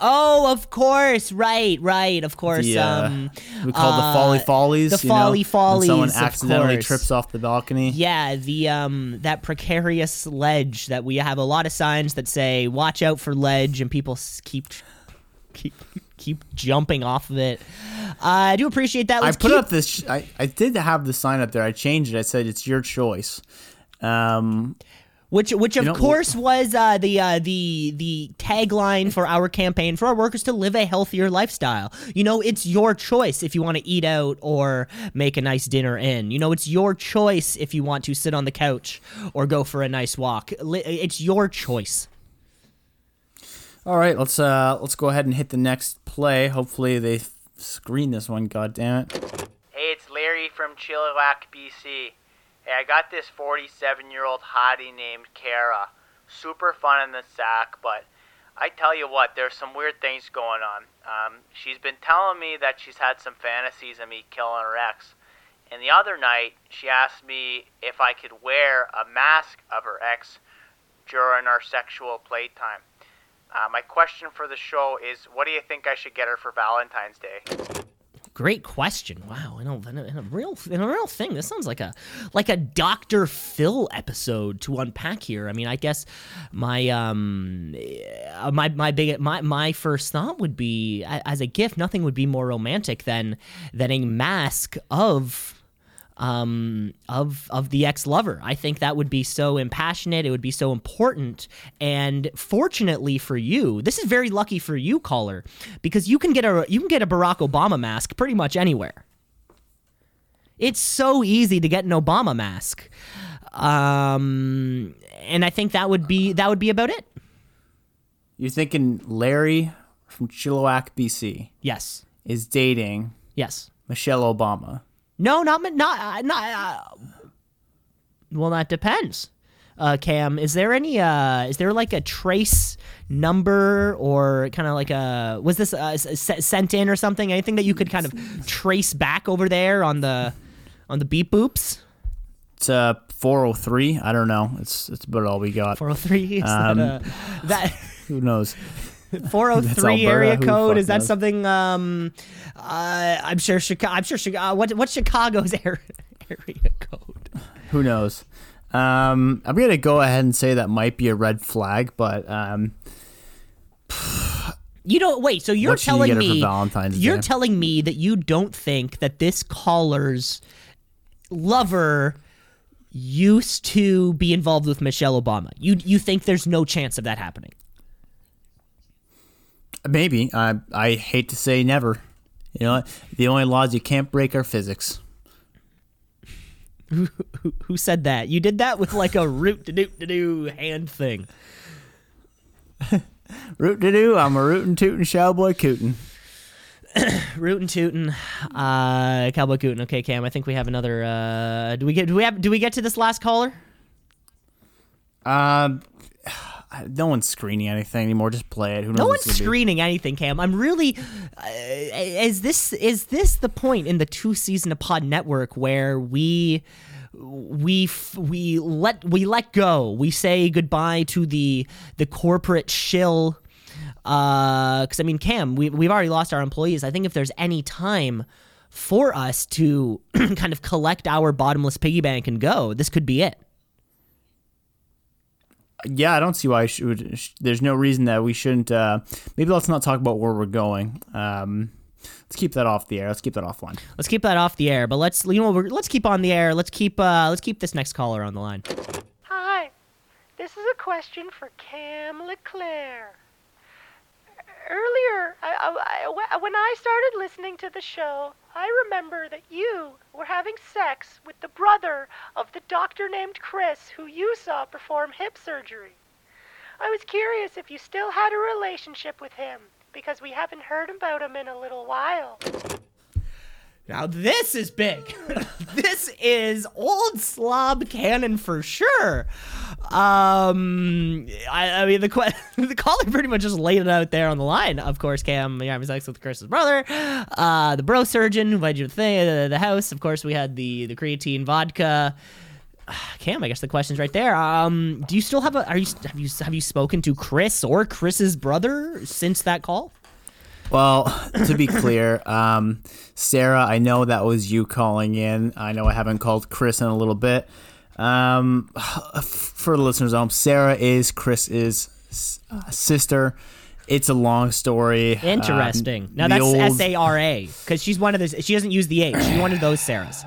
Oh, of course, right, right, of course. The, uh, um, we call uh, the folly follies. the you know, folly when follies, someone accidentally course. trips off the balcony. yeah, the um that precarious ledge that we have a lot of signs that say "Watch out for ledge," and people keep keep keep jumping off of it. Uh, I do appreciate that. I Let's put keep- up this. Sh- I, I did have the sign up there. I changed it. I said it's your choice. Um, which which of know, course was uh, the uh, the the tagline for our campaign for our workers to live a healthier lifestyle. You know, it's your choice if you want to eat out or make a nice dinner in. You know, it's your choice if you want to sit on the couch or go for a nice walk. It's your choice. all right, let's uh, let's go ahead and hit the next play. Hopefully they f- screen this one. God damn it! Hey, it's Larry from Chilliwack, BC. Hey, I got this 47 year old hottie named Kara. Super fun in the sack, but I tell you what, there's some weird things going on. Um, she's been telling me that she's had some fantasies of me killing her ex. And the other night, she asked me if I could wear a mask of her ex during our sexual playtime. Uh, my question for the show is what do you think I should get her for Valentine's Day? Great question. Wow, in a, in a, in a real in a real thing. This sounds like a like a Doctor Phil episode to unpack here. I mean, I guess my um uh, my my big my my first thought would be as a gift, nothing would be more romantic than than a mask of um, of of the ex lover. I think that would be so impassionate. It would be so important. And fortunately for you, this is very lucky for you, caller, because you can get a you can get a Barack Obama mask pretty much anywhere. It's so easy to get an Obama mask, um, and I think that would be that would be about it. You're thinking Larry from Chilliwack, BC, Yes, is dating yes. Michelle Obama. No, not not uh, not. Uh, well, that depends. Uh, Cam, is there any? Uh, is there like a trace number or kind of like a? Was this uh, sent in or something? Anything that you could kind of trace back over there on the on the beep boops? It's uh 403. I don't know. It's it's about all we got. Four hundred three. Um, that that? [LAUGHS] Who knows? 403 area code is that knows? something um uh i'm sure chicago i'm sure chicago what what's chicago's [LAUGHS] area, area code Who knows? Um, I'm gonna go ahead and say that might be a red flag, but um, You don't wait. So you're you telling for me you're Day? telling me that you don't think that this caller's lover used to be involved with Michelle Obama. You you think there's no chance of that happening? Maybe. I I hate to say never. You know, the only laws you can't break are physics. Who, who said that? You did that with like a root to do to do hand thing. Root to do. I'm a rootin' tootin' cowboy cootin'. [COUGHS] Rootin' tootin', uh, cowboy cootin'. Okay, Cam. I think we have another. Uh, do we get? Do we have? Do we get to this last caller? Um, no one's screening anything anymore. Just play it. Who knows? No one's gonna be. screening anything, Cam. I'm really. Uh, is this is this the point in the Two C's in a Pod Network where we we f- we let we let go. We say goodbye to the the corporate shill. Because I mean, Cam, we we've already lost our employees. I think if there's any time for us to [CLEARS THROAT] kind of collect our bottomless piggy bank and go, this could be it. Yeah, I don't see why I should. sh- There's no reason that we shouldn't. Uh, maybe let's not talk about where we're going. Um, let's keep that off the air. Let's keep that offline. Let's keep that off the air, but let's you know let's keep on the air. Let's keep uh let's keep this next caller on the line. Hi, this is a question for Cam LeClaire. Earlier, I, I- I- when I started listening to the show, I remember that you were having sex with the brother of the doctor named Chris who you saw perform hip surgery. I was curious if you still had a relationship with him, because we haven't heard about him in a little while. Now this is big. [LAUGHS] this is old slob canon for sure. Um, I, I mean the que- [LAUGHS] the caller pretty much just laid it out there on the line. Of course, Cam, having sex with Chris's brother. Uh, the bro surgeon who invited you to the, thing, the, the house. Of course, we had the the creatine vodka. [SIGHS] Cam, I guess the question's right there. Um, do you still have a? Are you have you have you spoken to Chris or Chris's brother since that call? Well, to be clear, um, Sarah, I know that was you calling in. I know I haven't called Chris in a little bit. Um, for the listeners at home, Sarah is Chris's uh, sister. It's a long story. Um, Interesting. now that's old- S A R A because she's one of those. She doesn't use the H. She's one of those Sarahs.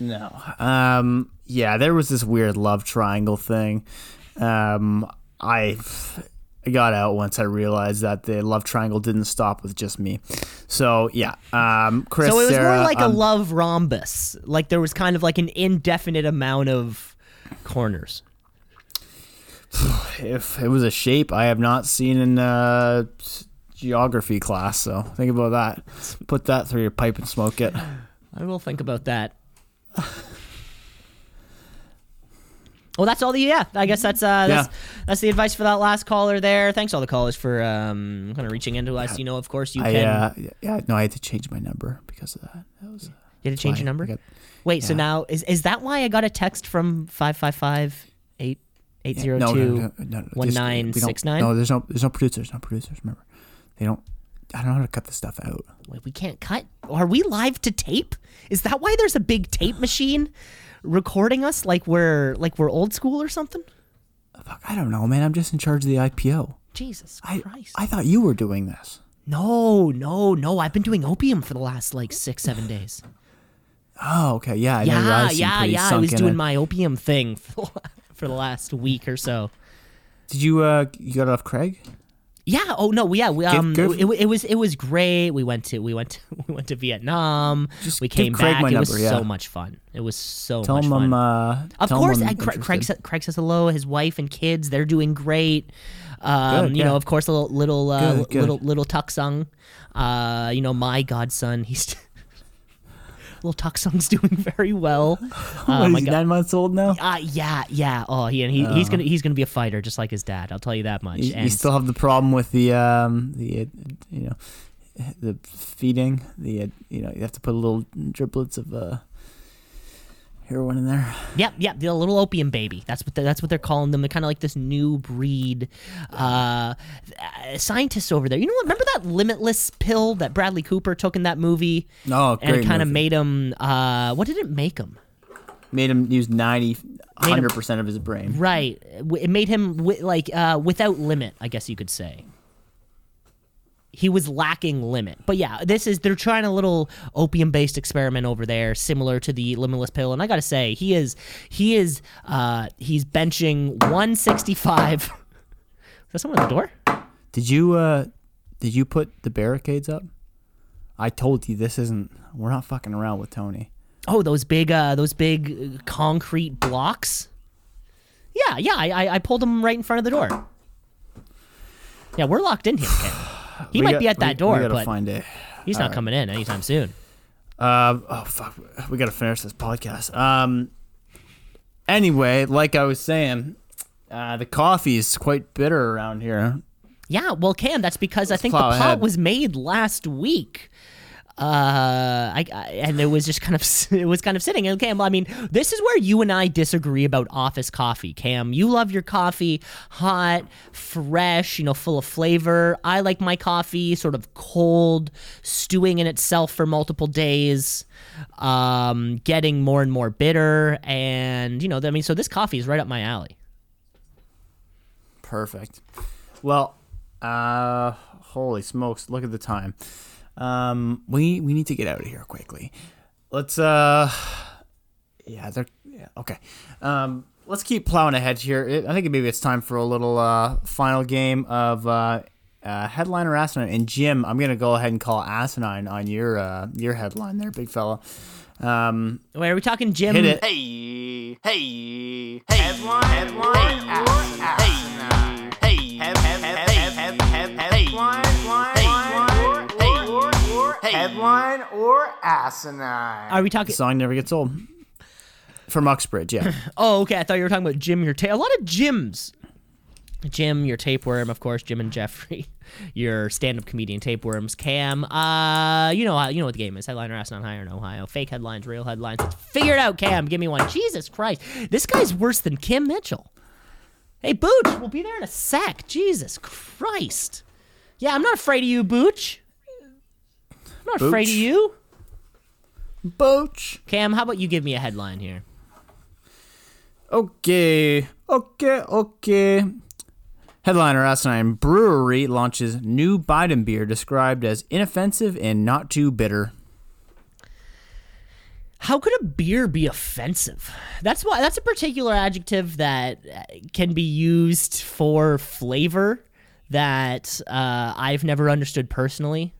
No. Um. Yeah, there was this weird love triangle thing. Um. I I got out once I realized that the love triangle didn't stop with just me. So yeah. Um. Chris. So it was Sarah, more like a um, love rhombus. Like there was kind of like an indefinite amount of corners. [SIGHS] If it was a shape I have not seen in uh, geography class, so think about that. Put that through your pipe and smoke it. I will think about that. [LAUGHS] Well, that's all the yeah. I guess that's uh that's, Yeah. that's the advice for that last caller there. Thanks all the callers for um kind of reaching into us. You know, of course you I can. uh, yeah, no, I had to change my number because of that. That was. you had to change your number. Got- Wait, so now is is that why I got a text from five five five eight eight zero two? one nine six nine? No, there's no, there's no producers, no producers. Remember, they don't. I don't know how to cut this stuff out. Wait, we can't cut. Are we live to tape? Is that why there's a big tape machine recording us like we're like we're old school or something? Fuck, I don't know, man. I'm just in charge of the IPO. Jesus I, Christ. I thought you were doing this. no, no, no. I've been doing opium for the last like six, seven days. Oh, okay, yeah, I know your yeah, eyes yeah, yeah. I was doing it. my opium thing for [LAUGHS] the, for the last week or so. Did you uh, you got off Craig? Yeah. Oh no. Yeah. We um. good. It, it was it was great. We went to we went to, [LAUGHS] we went to Vietnam. Just we came back. it was number, yeah. so much fun. It was so Tell much him fun. I'm. Uh, Of tell him course, I'm Craig, Craig, sa- Craig says hello. His wife and kids, they're doing great. Um, Good, you know, of course, little little uh, Good, good. little little Tucksung. Uh, you know, my godson, he's [LAUGHS] little Tucksung's [LAUGHS] doing very well. [LAUGHS] What, Uh, my he's God. nine months old now. Uh, yeah, yeah. Oh, he, and he he's gonna he's gonna be a fighter just like his dad. I'll tell you that much. You, you still have the problem with the um the uh, you know the feeding the uh, you know you have to put little driblets of uh heroin in there. Yep, yep, the little opium baby. That's what they're, that's what they're calling them. They're kind of like this new breed. Uh, scientists over there. You know what? Remember that limitless pill that Bradley Cooper took in that movie? No, Oh, and it kind of made him. Uh, what did it make him? Made him use 90, him- 100% of his brain. Right. It made him like uh, without limit, I guess you could say. He was lacking limit. But yeah, this is they're trying a little opium based experiment over there, similar to the limitless pill. And I gotta say, he is he is uh he's benching one sixty five. [LAUGHS] Is that someone at the door? Did you uh did you put the barricades up? I told you this isn't we're not fucking around with Tony. Oh, those big uh those big uh, concrete blocks? Yeah, yeah, I, I I pulled them right in front of the door. Yeah, we're locked in here, Ken. He We might got- be at that we- door, We gotta but find it. he's not coming in anytime soon. Um, oh fuck, we gotta finish this podcast. Um, anyway, like I was saying, uh, the coffee is quite bitter around here. Yeah, well, Cam, that's because I think the pot ahead. was made last week. Uh, I, I and it was just kind of [LAUGHS] it was kind of sitting. And Cam, I mean, this is where you and I disagree about office coffee. Cam, you love your coffee hot, fresh, you know, full of flavor. I like my coffee sort of cold, stewing in itself for multiple days, um, getting more and more bitter. And you know, I mean, so this coffee is right up my alley. Perfect. Well, uh, holy smokes! Look at the time. Um, we we need to get out of here quickly. Let's uh, yeah, they're yeah, okay. Um, let's keep plowing ahead here. It, I think maybe it's time for a little uh final game of uh. Uh, headliner asinine and Jim, I'm gonna go ahead and call asinine on your uh, your headline there, big fella. Um, Wait, are we talking Jim? hit it. Hey, hey, hey, headline, headline, hey, hey, hey, or asinine. Are we The talking? song never gets old. From Uxbridge, yeah. [LAUGHS] Oh, okay. I thought you were talking about Jim, your tape. A lot of Jims. Jim, your tapeworm, of course. Jim and Jeffrey, [LAUGHS] your stand-up comedian tapeworms. Cam, uh, you know how you know what the game is. Headliner ass on higher in Ohio. Fake headlines, real headlines. Figure it out, Cam. Give me one. Jesus Christ, this guy's worse than Kim Mitchell. Hey, Booch, we'll be there in a sec. Jesus Christ. Yeah, I'm not afraid of you, Booch. I'm not afraid of you. Booch. Cam, how about you give me a headline here? Okay, okay, okay. Headliner Asinine Brewery launches new Biden beer described as inoffensive and not too bitter. How could a beer be offensive? That's why that's a particular adjective that uh, can be used for flavor that uh, I've never understood personally.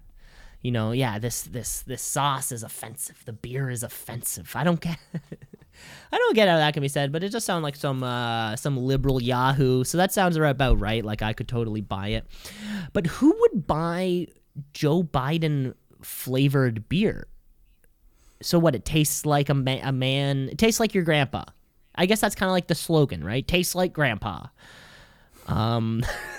You know, yeah, this this this sauce is offensive. The beer is offensive. I don't get [LAUGHS] I don't get how that can be said, but it just sounds like some uh, some liberal Yahoo. So that sounds about right. Like I could totally buy it. But who would buy Joe Biden flavored beer? So what? It tastes like a, ma- a man. It tastes like your grandpa. I guess that's kind of like the slogan, right? Tastes like grandpa. Um, [LAUGHS]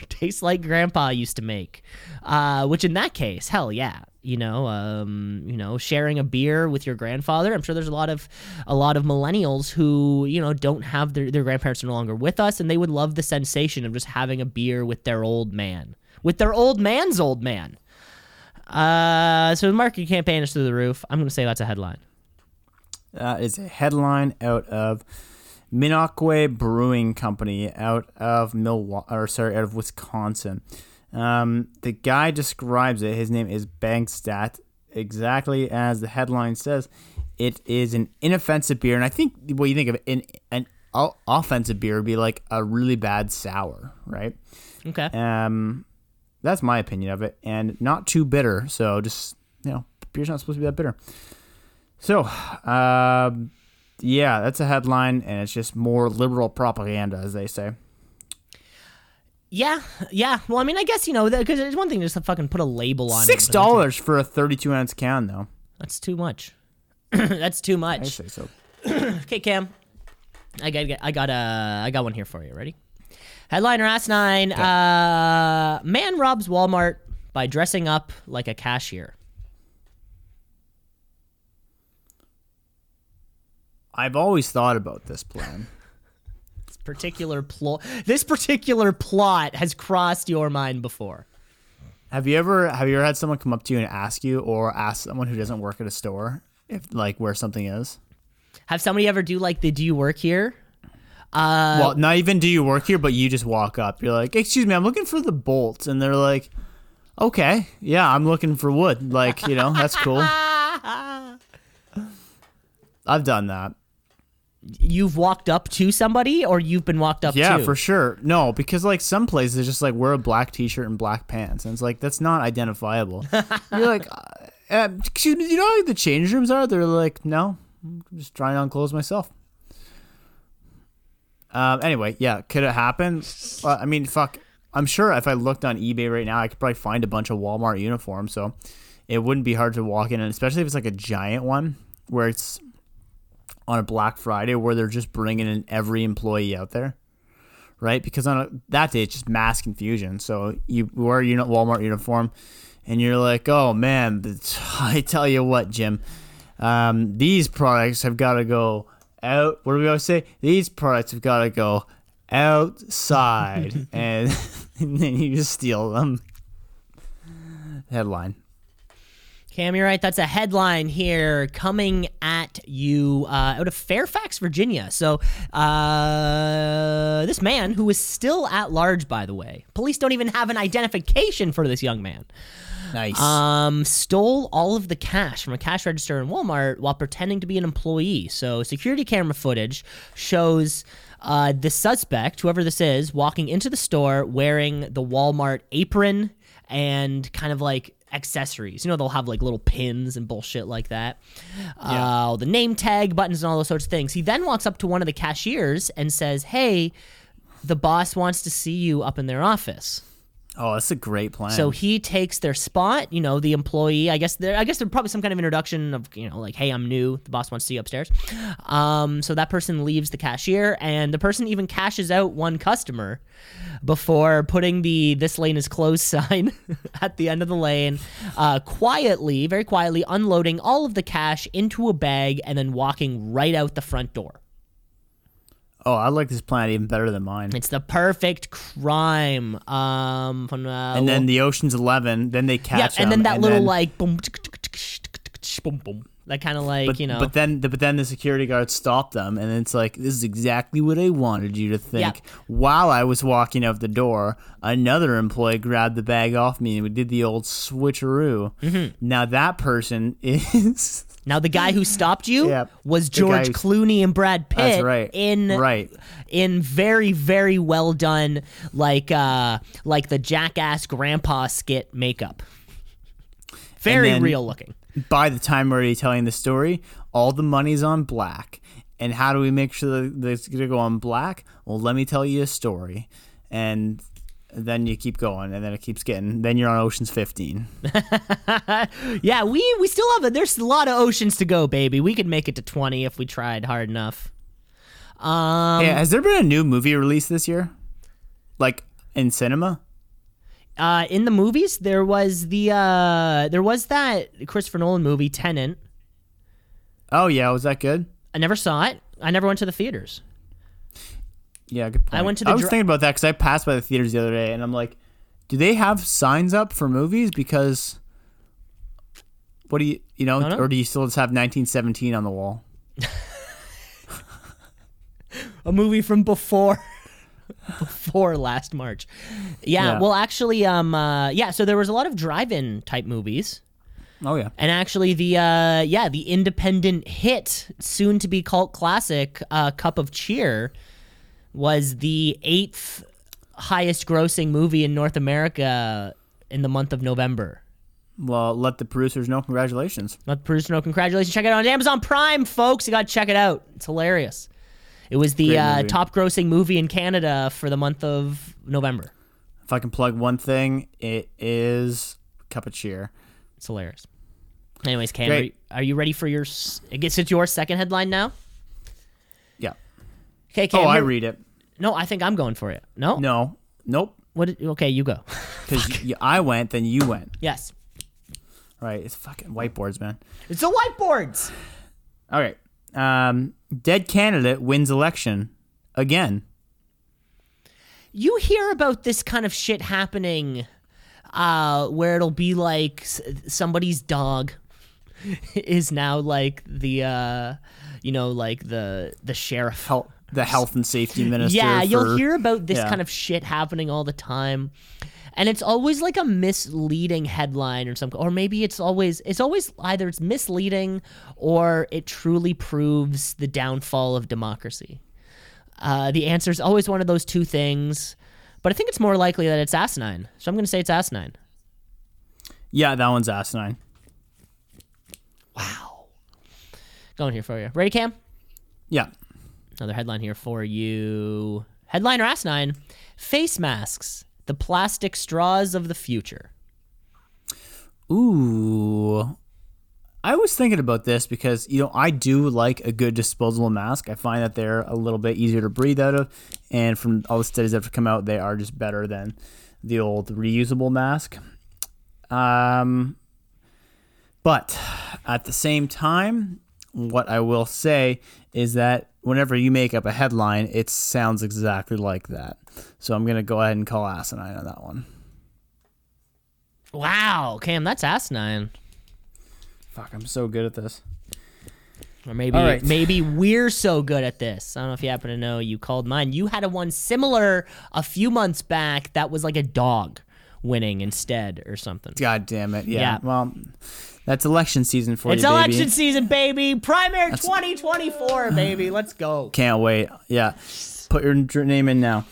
[LAUGHS] tastes like grandpa used to make. Uh, which in that case, hell yeah, you know, um, you know, sharing a beer with your grandfather. I'm sure there's a lot of a lot of millennials who you know don't have their their grandparents are no longer with us, and they would love the sensation of just having a beer with their old man, with their old man's old man. Uh, so the marketing campaign is through the roof. I'm going to say that's a headline. That is a headline out of Minocqua Brewing Company out of Milwaukee, or sorry, out of Wisconsin. Um, the guy describes it. His name is Bangstad, exactly as the headline says. It is an inoffensive beer, and I think what you think of an an offensive beer would be like a really bad sour, right? Okay. Um, that's my opinion of it, and not too bitter. So just you know, beer's not supposed to be that bitter. So, um, yeah, that's a headline, and it's just more liberal propaganda, as they say. Yeah, yeah. Well, I mean, I guess you know because it's one thing to just to fucking put a label on it, Six dollars for a thirty-two ounce can, though. That's too much. [CLEARS THROAT] that's too much. I say so. [CLEARS THROAT] Okay, Cam. I got I got uh I got one here for you. Ready? Headliner Asinine. Uh, man robs Walmart by dressing up like a cashier. I've always thought about this plan. [LAUGHS] This particular plot. This particular plot has crossed your mind before. have you ever have you ever had someone come up to you and ask you, or ask someone who doesn't work at a store, if like where something is? Have somebody ever do like the "Do you work here"? Uh, well, not even do you work here, but you just walk up. You're like, "Excuse me, I'm looking for the bolts," and they're like, "Okay, yeah, I'm looking for wood." Like, you know, that's cool. [LAUGHS] I've done that. You've walked up to somebody, or you've been walked up to? Yeah, to? for sure. No, because like some places it's just like wear a black t-shirt and black pants, and it's like that's not identifiable. [LAUGHS] You're like, uh, excuse me, you know how the change rooms are? They're like, no, I'm just trying on clothes myself. Um. Anyway, yeah, could it happen? Uh, I mean, fuck. I'm sure if I looked on eBay right now, I could probably find a bunch of Walmart uniforms. So it wouldn't be hard to walk in, and especially if it's like a giant one where it's on a Black Friday where they're just bringing in every employee out there, right? Because on a, that day it's just mass confusion. So you wear a Walmart uniform, and you're like, oh man, [LAUGHS] I tell you what, Jim, um, these products have got to go out. What do we always say? These products have got to go outside, [LAUGHS] and, and [LAUGHS] then you just steal them. Headline. Cam, you're right. That's a headline here coming at you uh, out of Fairfax, Virginia. So, uh, this man, who is still at large, by the way, police don't even have an identification for this young man, Nice. um, stole all of the cash from a cash register in Walmart while pretending to be an employee. So, security camera footage shows. Uh, the suspect, whoever this is, walking into the store wearing the Walmart apron and kind of like accessories. You know, they'll have like little pins and bullshit like that. Uh, the name tag, buttons, and all those sorts of things. He then walks up to one of the cashiers and says, Hey, the boss wants to see you up in their office. Oh, that's a great plan. So he takes their spot, you know, the employee. I guess there I guess there's probably some kind of introduction of, you know, like, hey, I'm new. The boss wants to see you upstairs. Um, so that person leaves the cashier and the person even cashes out one customer before putting the this lane is closed [LAUGHS] sign at the end of the lane, uh, quietly, very quietly unloading all of the cash into a bag and then walking right out the front door. Oh, I like this plan even better than mine. It's the perfect crime. Um, from, uh, and then the Ocean's Eleven. Then they catch. yeah, and then that little like boom, boom, boom, that kind of like but, you know. But then, but then the security guard stopped them, and it's like this is exactly what I wanted you to think. Yep. While I was walking out the door, another employee grabbed the bag off me, and we did the old switcheroo. Mm-hmm. Now that person [LAUGHS] is now the guy who stopped you Yep. was George Clooney and Brad Pitt. That's right. In right. in very very well done like uh like the jackass grandpa skit makeup. Very then- real looking. By the time we're already telling the story, all the money's on black. And how do we make sure that it's going to go on black? Well, let me tell you a story. And then you keep going, and then it keeps getting. Then you're on Ocean's 15. [LAUGHS] Yeah, we we still have a there's a lot of oceans to go, baby. We could make it to 20 if we tried hard enough. Um yeah, has there been a new movie released this year? Like in cinema? Uh, in the movies, there was the uh, there was that Christopher Nolan movie Tenet. Oh yeah, was that good? I never saw it. I never went to the theaters. Yeah, good point. I went to the I was dr- thinking about that because I passed by the theaters the other day, and I'm like, do they have signs up for movies? Because what do you you know, know. or do you still just have 1917 on the wall? [LAUGHS] A movie from before before last March. Yeah, Yeah. well, actually, um, uh, yeah. So there was a lot of drive-in type movies. Oh yeah. And actually, the uh, yeah, the independent hit, soon to be cult classic, uh, "Cup of Cheer," was the eighth highest grossing movie in North America in the month of November. Well, let the producers know. Congratulations. Let the producers know. Congratulations! Check it out on Amazon Prime, folks. You got to check it out. It's hilarious. It was the uh, top grossing movie in Canada for the month of November. If I can plug one thing, it is Cup of Cheer. It's hilarious. Anyways, Cam, are you, are you ready for your? s- It gets to your second headline now. Yeah. Okay, Cam. Oh, I read it. No, I think I'm going for it. No. No. Nope. What? Did, okay, you go. [LAUGHS] Because I went, then you went. yes. Right. It's fucking whiteboards, man. It's the whiteboards. All right. Um, dead candidate wins election again. You hear about this kind of shit happening, uh, where it'll be like s- somebody's dog [LAUGHS] is now like the uh you know like the the sheriff Health, the health and safety [LAUGHS] minister. yeah you'll hear about this yeah. kind of shit happening all the time and it's always like a misleading headline or something or maybe it's always it's always either it's misleading or it truly proves the downfall of democracy. Uh, the answer is always one of those two things but i think it's more likely that it's asinine. So i'm going to say it's asinine. Yeah, that one's asinine. wow. Going here for you. Ready cam? Yeah. Another headline here for you. Headline or asinine. Face masks, the plastic straws of the future. Ooh. I was thinking about this because, you know, I do like a good disposable mask. I find that they're a little bit easier to breathe out of. And from all the studies that have come out, they are just better than the old reusable mask. Um, but at the same time, what I will say is that whenever you make up a headline, it sounds exactly like that. So I'm going to go ahead and call asinine on that one. Wow, Cam, that's asinine. Fuck, I'm so good at this. Or maybe All right. maybe we're so good at this. I don't know if you happen to know you called mine. You had a one similar a few months back that was like a dog winning instead or something. God damn it. Yeah. Yeah. Well, that's election season for It's you, baby. election season, baby. Primary 2024, baby. Let's go. Can't wait. Yeah. Put your name in now.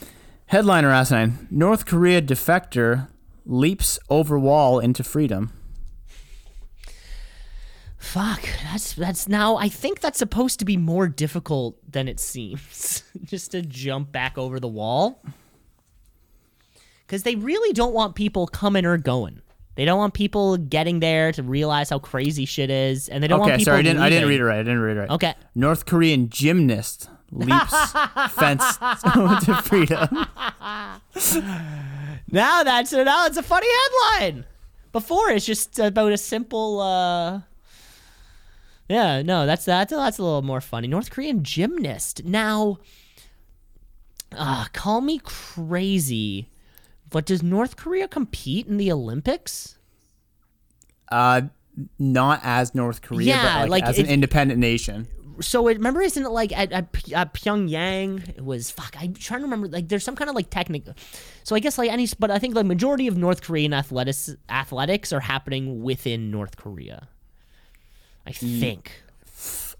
Headliner asinine. North Korea defector leaps over wall into freedom. Fuck, that's that's now. I think that's supposed to be more difficult than it seems, [LAUGHS] just to jump back over the wall. Because they really don't want people coming or going. They don't want people getting there to realize how crazy shit is, and they don't want Okay, people. sorry, I didn't, I didn't read it right. I didn't read it right. Okay, North Korean gymnast leaps [LAUGHS] fence to freedom. [LAUGHS] now that's now it's a funny headline. Before it's just about a simple. uh Yeah, no, that's that's that's a little more funny. North Korean gymnast. Now, uh, call me crazy, but does North Korea compete in the Olympics? Uh, not as North Korea, Yeah, but like, like as an independent nation. so it, remember isn't it like at, at, at Pyongyang it was fuck I'm trying to remember like there's some kind of like technical so I guess like any but I think the majority of North Korean athletics athletics are happening within North Korea I think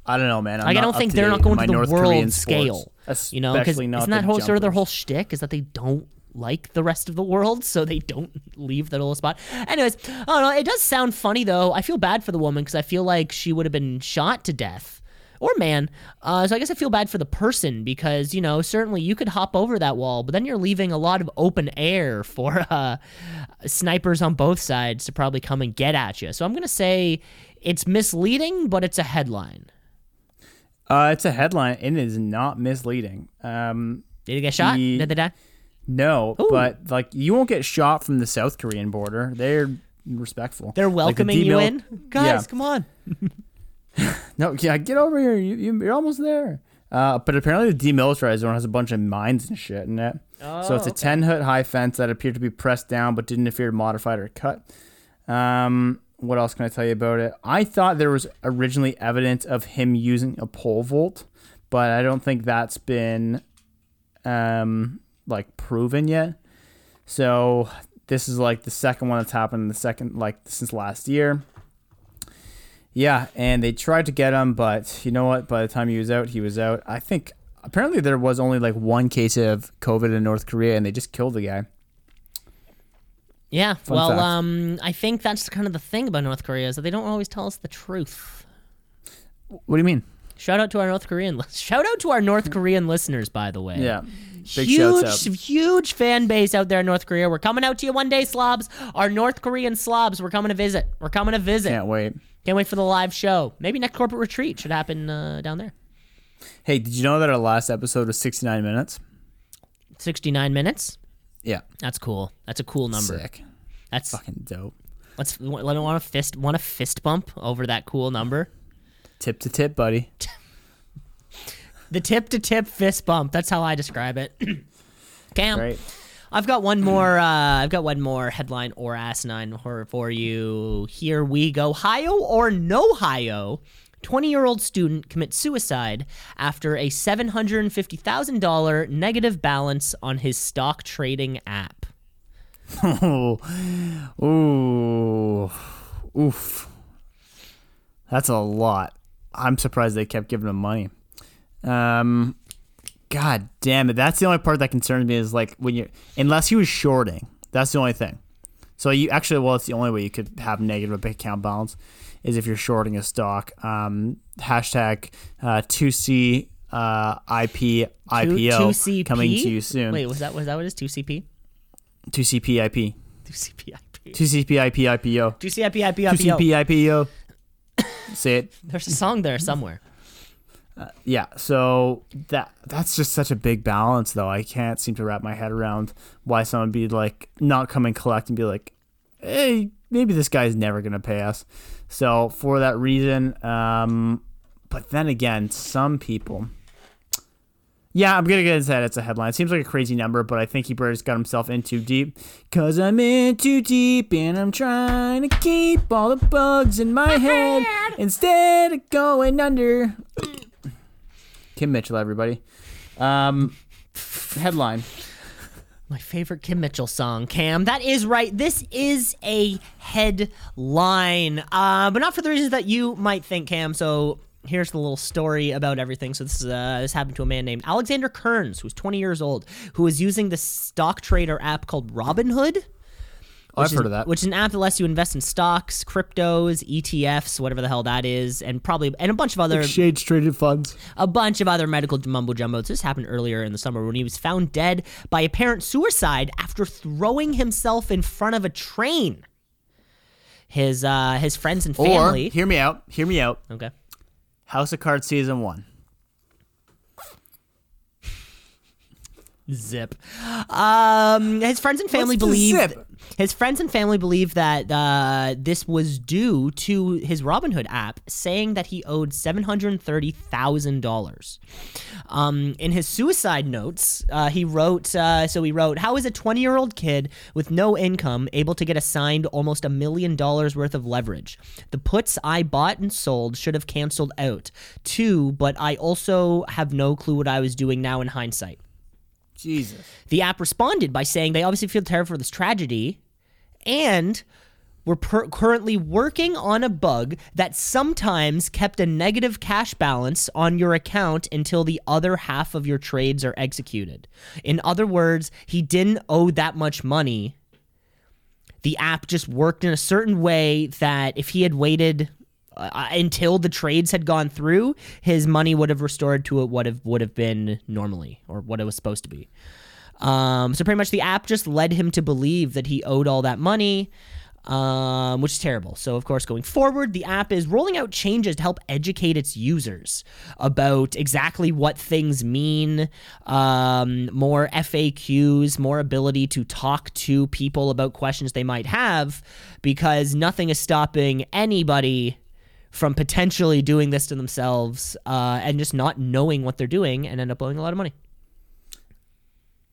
I don't know, man. I'm like I don't think they're not going to the North world Korean scale sports, you know because isn't that whole, sort of their whole shtick is that they don't like the rest of the world so they don't leave that little spot anyways I don't know it does sound funny though I feel bad for the woman because I feel like she would have been shot to death or man. Uh, so I guess I feel bad for the person because you know certainly you could hop over that wall, but then you're leaving a lot of open air for [LAUGHS] uh, snipers on both sides to probably come and get at you. So I'm gonna say it's misleading, but it's a headline. Uh, it's a headline. and It is not misleading. Um, Did he get shot? The- Did they die? No, Ooh. but like you won't get shot from the South Korean border. They're respectful. They're Like, the welcoming you in, guys. Yeah. Come on. [LAUGHS] No, yeah, get over here. You, you, you're almost there. Uh, but apparently, the demilitarized zone has a bunch of mines and shit in it. Oh, so it's a 10 foot high fence that appeared to be pressed down but didn't appear modified or cut. Um, what else can I tell you about it? I thought there was originally evidence of him using a pole vault, but I don't think that's been um, like proven yet. So this is like the second one that's happened in the second like since last year. Yeah, and they tried to get him, but you know what? By the time he was out, he was out. I think apparently there was only like one case of COVID in North Korea, and they just killed the guy. Yeah. Fun well, um, I think that's kind of the thing about North Korea is that they don't always tell us the truth. What do you mean? Shout out to our North Korean. [LAUGHS] Shout out to our North Korean listeners, by the way. Yeah, big huge, huge fan base out there in North Korea. We're coming out to you one day, slobs. Our North Korean slobs. We're coming to visit. We're coming to visit. Can't wait. Can't wait for the live show. Maybe next corporate retreat should happen uh, down there. Hey, did you know that our last episode was 69 minutes? 69 minutes. Yeah, That's cool. That's a cool number. sick, That's fucking dope. let's let me want a fist want a fist bump over that cool number. Tip to tip, buddy. [LAUGHS] The tip to tip fist bump. That's how I describe it. [CLEARS THROAT] Cam, Right. I've got one more. Uh, I've got one more headline or asinine horror for you. Here we go. Ohio or no Ohio. 20 year old student commits suicide after a $750,000 negative balance on his stock trading app. Oh, [LAUGHS] ooh, oof. That's a lot. I'm surprised they kept giving him money. Um, God damn it. That's the only part that concerns me is like when you, unless he was shorting. That's the only thing. So you actually, well, it's the only way you could have negative account balance is if you're shorting a stock. Um, hashtag uh, 2C uh, IP IPO 2CP? coming to you soon. Wait, was that was that what it is? 2CP? 2CP IP. 2CP IP. 2CP IP IPO. 2CP IP IPO. 2CP IPO. [COUGHS] Say it. There's a song there somewhere. Yeah, so that that's just such a big balance though. I can't seem to wrap my head around why someone would be like not come and collect and be like, "Hey, maybe this guy's never going to pay us." So, for that reason, um but then again, some people yeah, I'm gonna get into that. It's a headline. It seems like a crazy number, but I think he just got himself in too deep. Cause I'm in too deep and I'm trying to keep all the bugs in my head instead of going under. Kim Mitchell, everybody. Um, headline. My favorite Kim Mitchell song, Cam. That is right. This is a headline, uh, but not for the reasons that you might think, Cam. So here's the little story about everything. So this is uh, this happened to a man named Alexander Kearns, who's 20 years old, who was using the stock trader app called Robinhood. I've is- heard of that. Which is an app that lets you invest in stocks, cryptos, ETFs, whatever the hell that is, and probably and a bunch of other Exchange traded funds. a bunch of other medical mumbo jumbo. This happened earlier in the summer when he was found dead by apparent suicide after throwing himself in front of a train. His uh, his friends and family. Or, hear me out. Hear me out. okay. House of Cards season one. Zip. Um, his friends and family believe? His friends and family believe that uh, this was due to his Robinhood app saying that he owed seven hundred thirty thousand dollars. Um, in his suicide notes, uh, he wrote. Uh, so he wrote, "How is a twenty-year-old kid with no income able to get assigned almost a million dollars worth of leverage? The puts I bought and sold should have canceled out. Two, but I also have no clue what I was doing now in hindsight." Jesus. The app responded by saying they obviously feel terrible for this tragedy and we're per- currently working on a bug that sometimes kept a negative cash balance on your account until the other half of your trades are executed. In other words, he didn't owe that much money. The app just worked in a certain way that if he had waited uh, until the trades had gone through, his money would have restored to what have would have been normally or what it was supposed to be. Um, so pretty much the app just led him to believe that he owed all that money, um, which is terrible. So of course, going forward, the app is rolling out changes to help educate its users about exactly what things mean, um, more FAQs, more ability to talk to people about questions they might have, because nothing is stopping anybody from potentially doing this to themselves uh, and just not knowing what they're doing and end up owing a lot of money.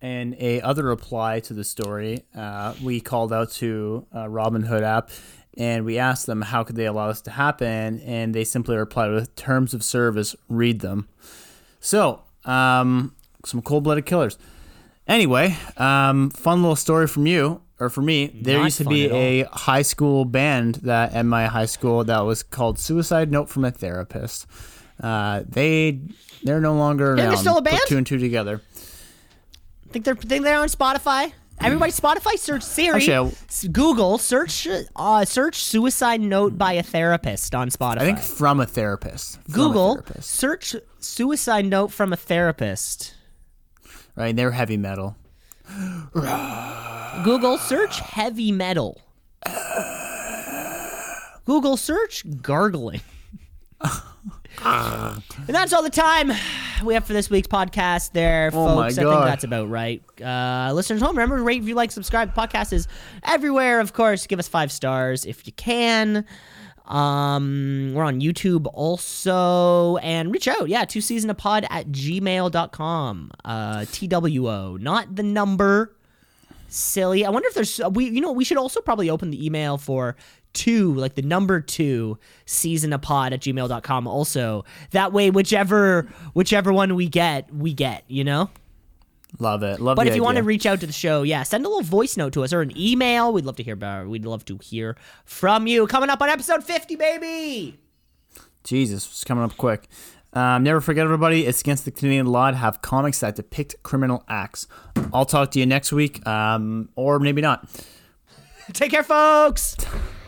And a other reply to the story, uh, we called out to uh, Robinhood app and we asked them how could they allow this to happen, and they simply replied with terms of service. Read them. So, um, some cold-blooded killers. Anyway, um, fun little story from you or for me. There Not used to be a high school band that at my high school that was called Suicide Note from a Therapist. Uh, they they're no longer they're around. still a Put band? two and two together. Think they're think they're on Spotify. Everybody, Spotify, search Siri, Actually, I- Google, search uh, search "suicide note by a therapist" on Spotify. I think from a therapist. From a Google, therapist, search "suicide note from a therapist." right? They're heavy metal. [GASPS] Google, search heavy metal. Google, search gargling. [LAUGHS] and that's all the time we have for this week's podcast there, Oh my folks. I think that's about right. Uh, listeners home, remember to rate, review, like, subscribe. The podcast is everywhere, of course. Give us five stars if you can. Um, we're on YouTube also. And reach out. Yeah, two C's in a pod at gmail.com. Uh, TWO, not the number. silly. I wonder if there's we you know we should also probably open the email for two like the number two season of pod at gmail.com also that way whichever whichever one we get we get you know Love it. Love it. but if you want to reach out to the show yeah send a little voice note to us or an email we'd love to hear about we'd love to hear from you coming up on episode 50 baby Jesus, it's coming up quick. Um, never forget, everybody, it's against the Canadian law to have comics that depict criminal acts. I'll talk to you next week, um, or maybe not. [LAUGHS] take care folks [LAUGHS]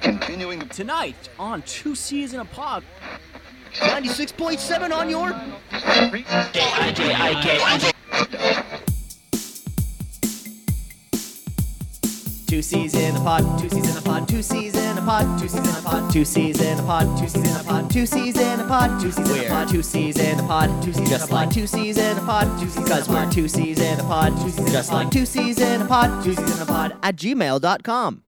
Continuing Tonight on Two C's in a Pod. 96.7 on your Two C's in a pod, two C's in a pod, two C's in a pod, two C's in a pod, two C's in a pod, two C's in a pod, two C's in a pod, two C's in a pod, two C's in a pod, two C's just like two C's in a pod, two C's because we're two C's in a pod, two C's just like two C's in a pod, two C's in a pod at gmail.com.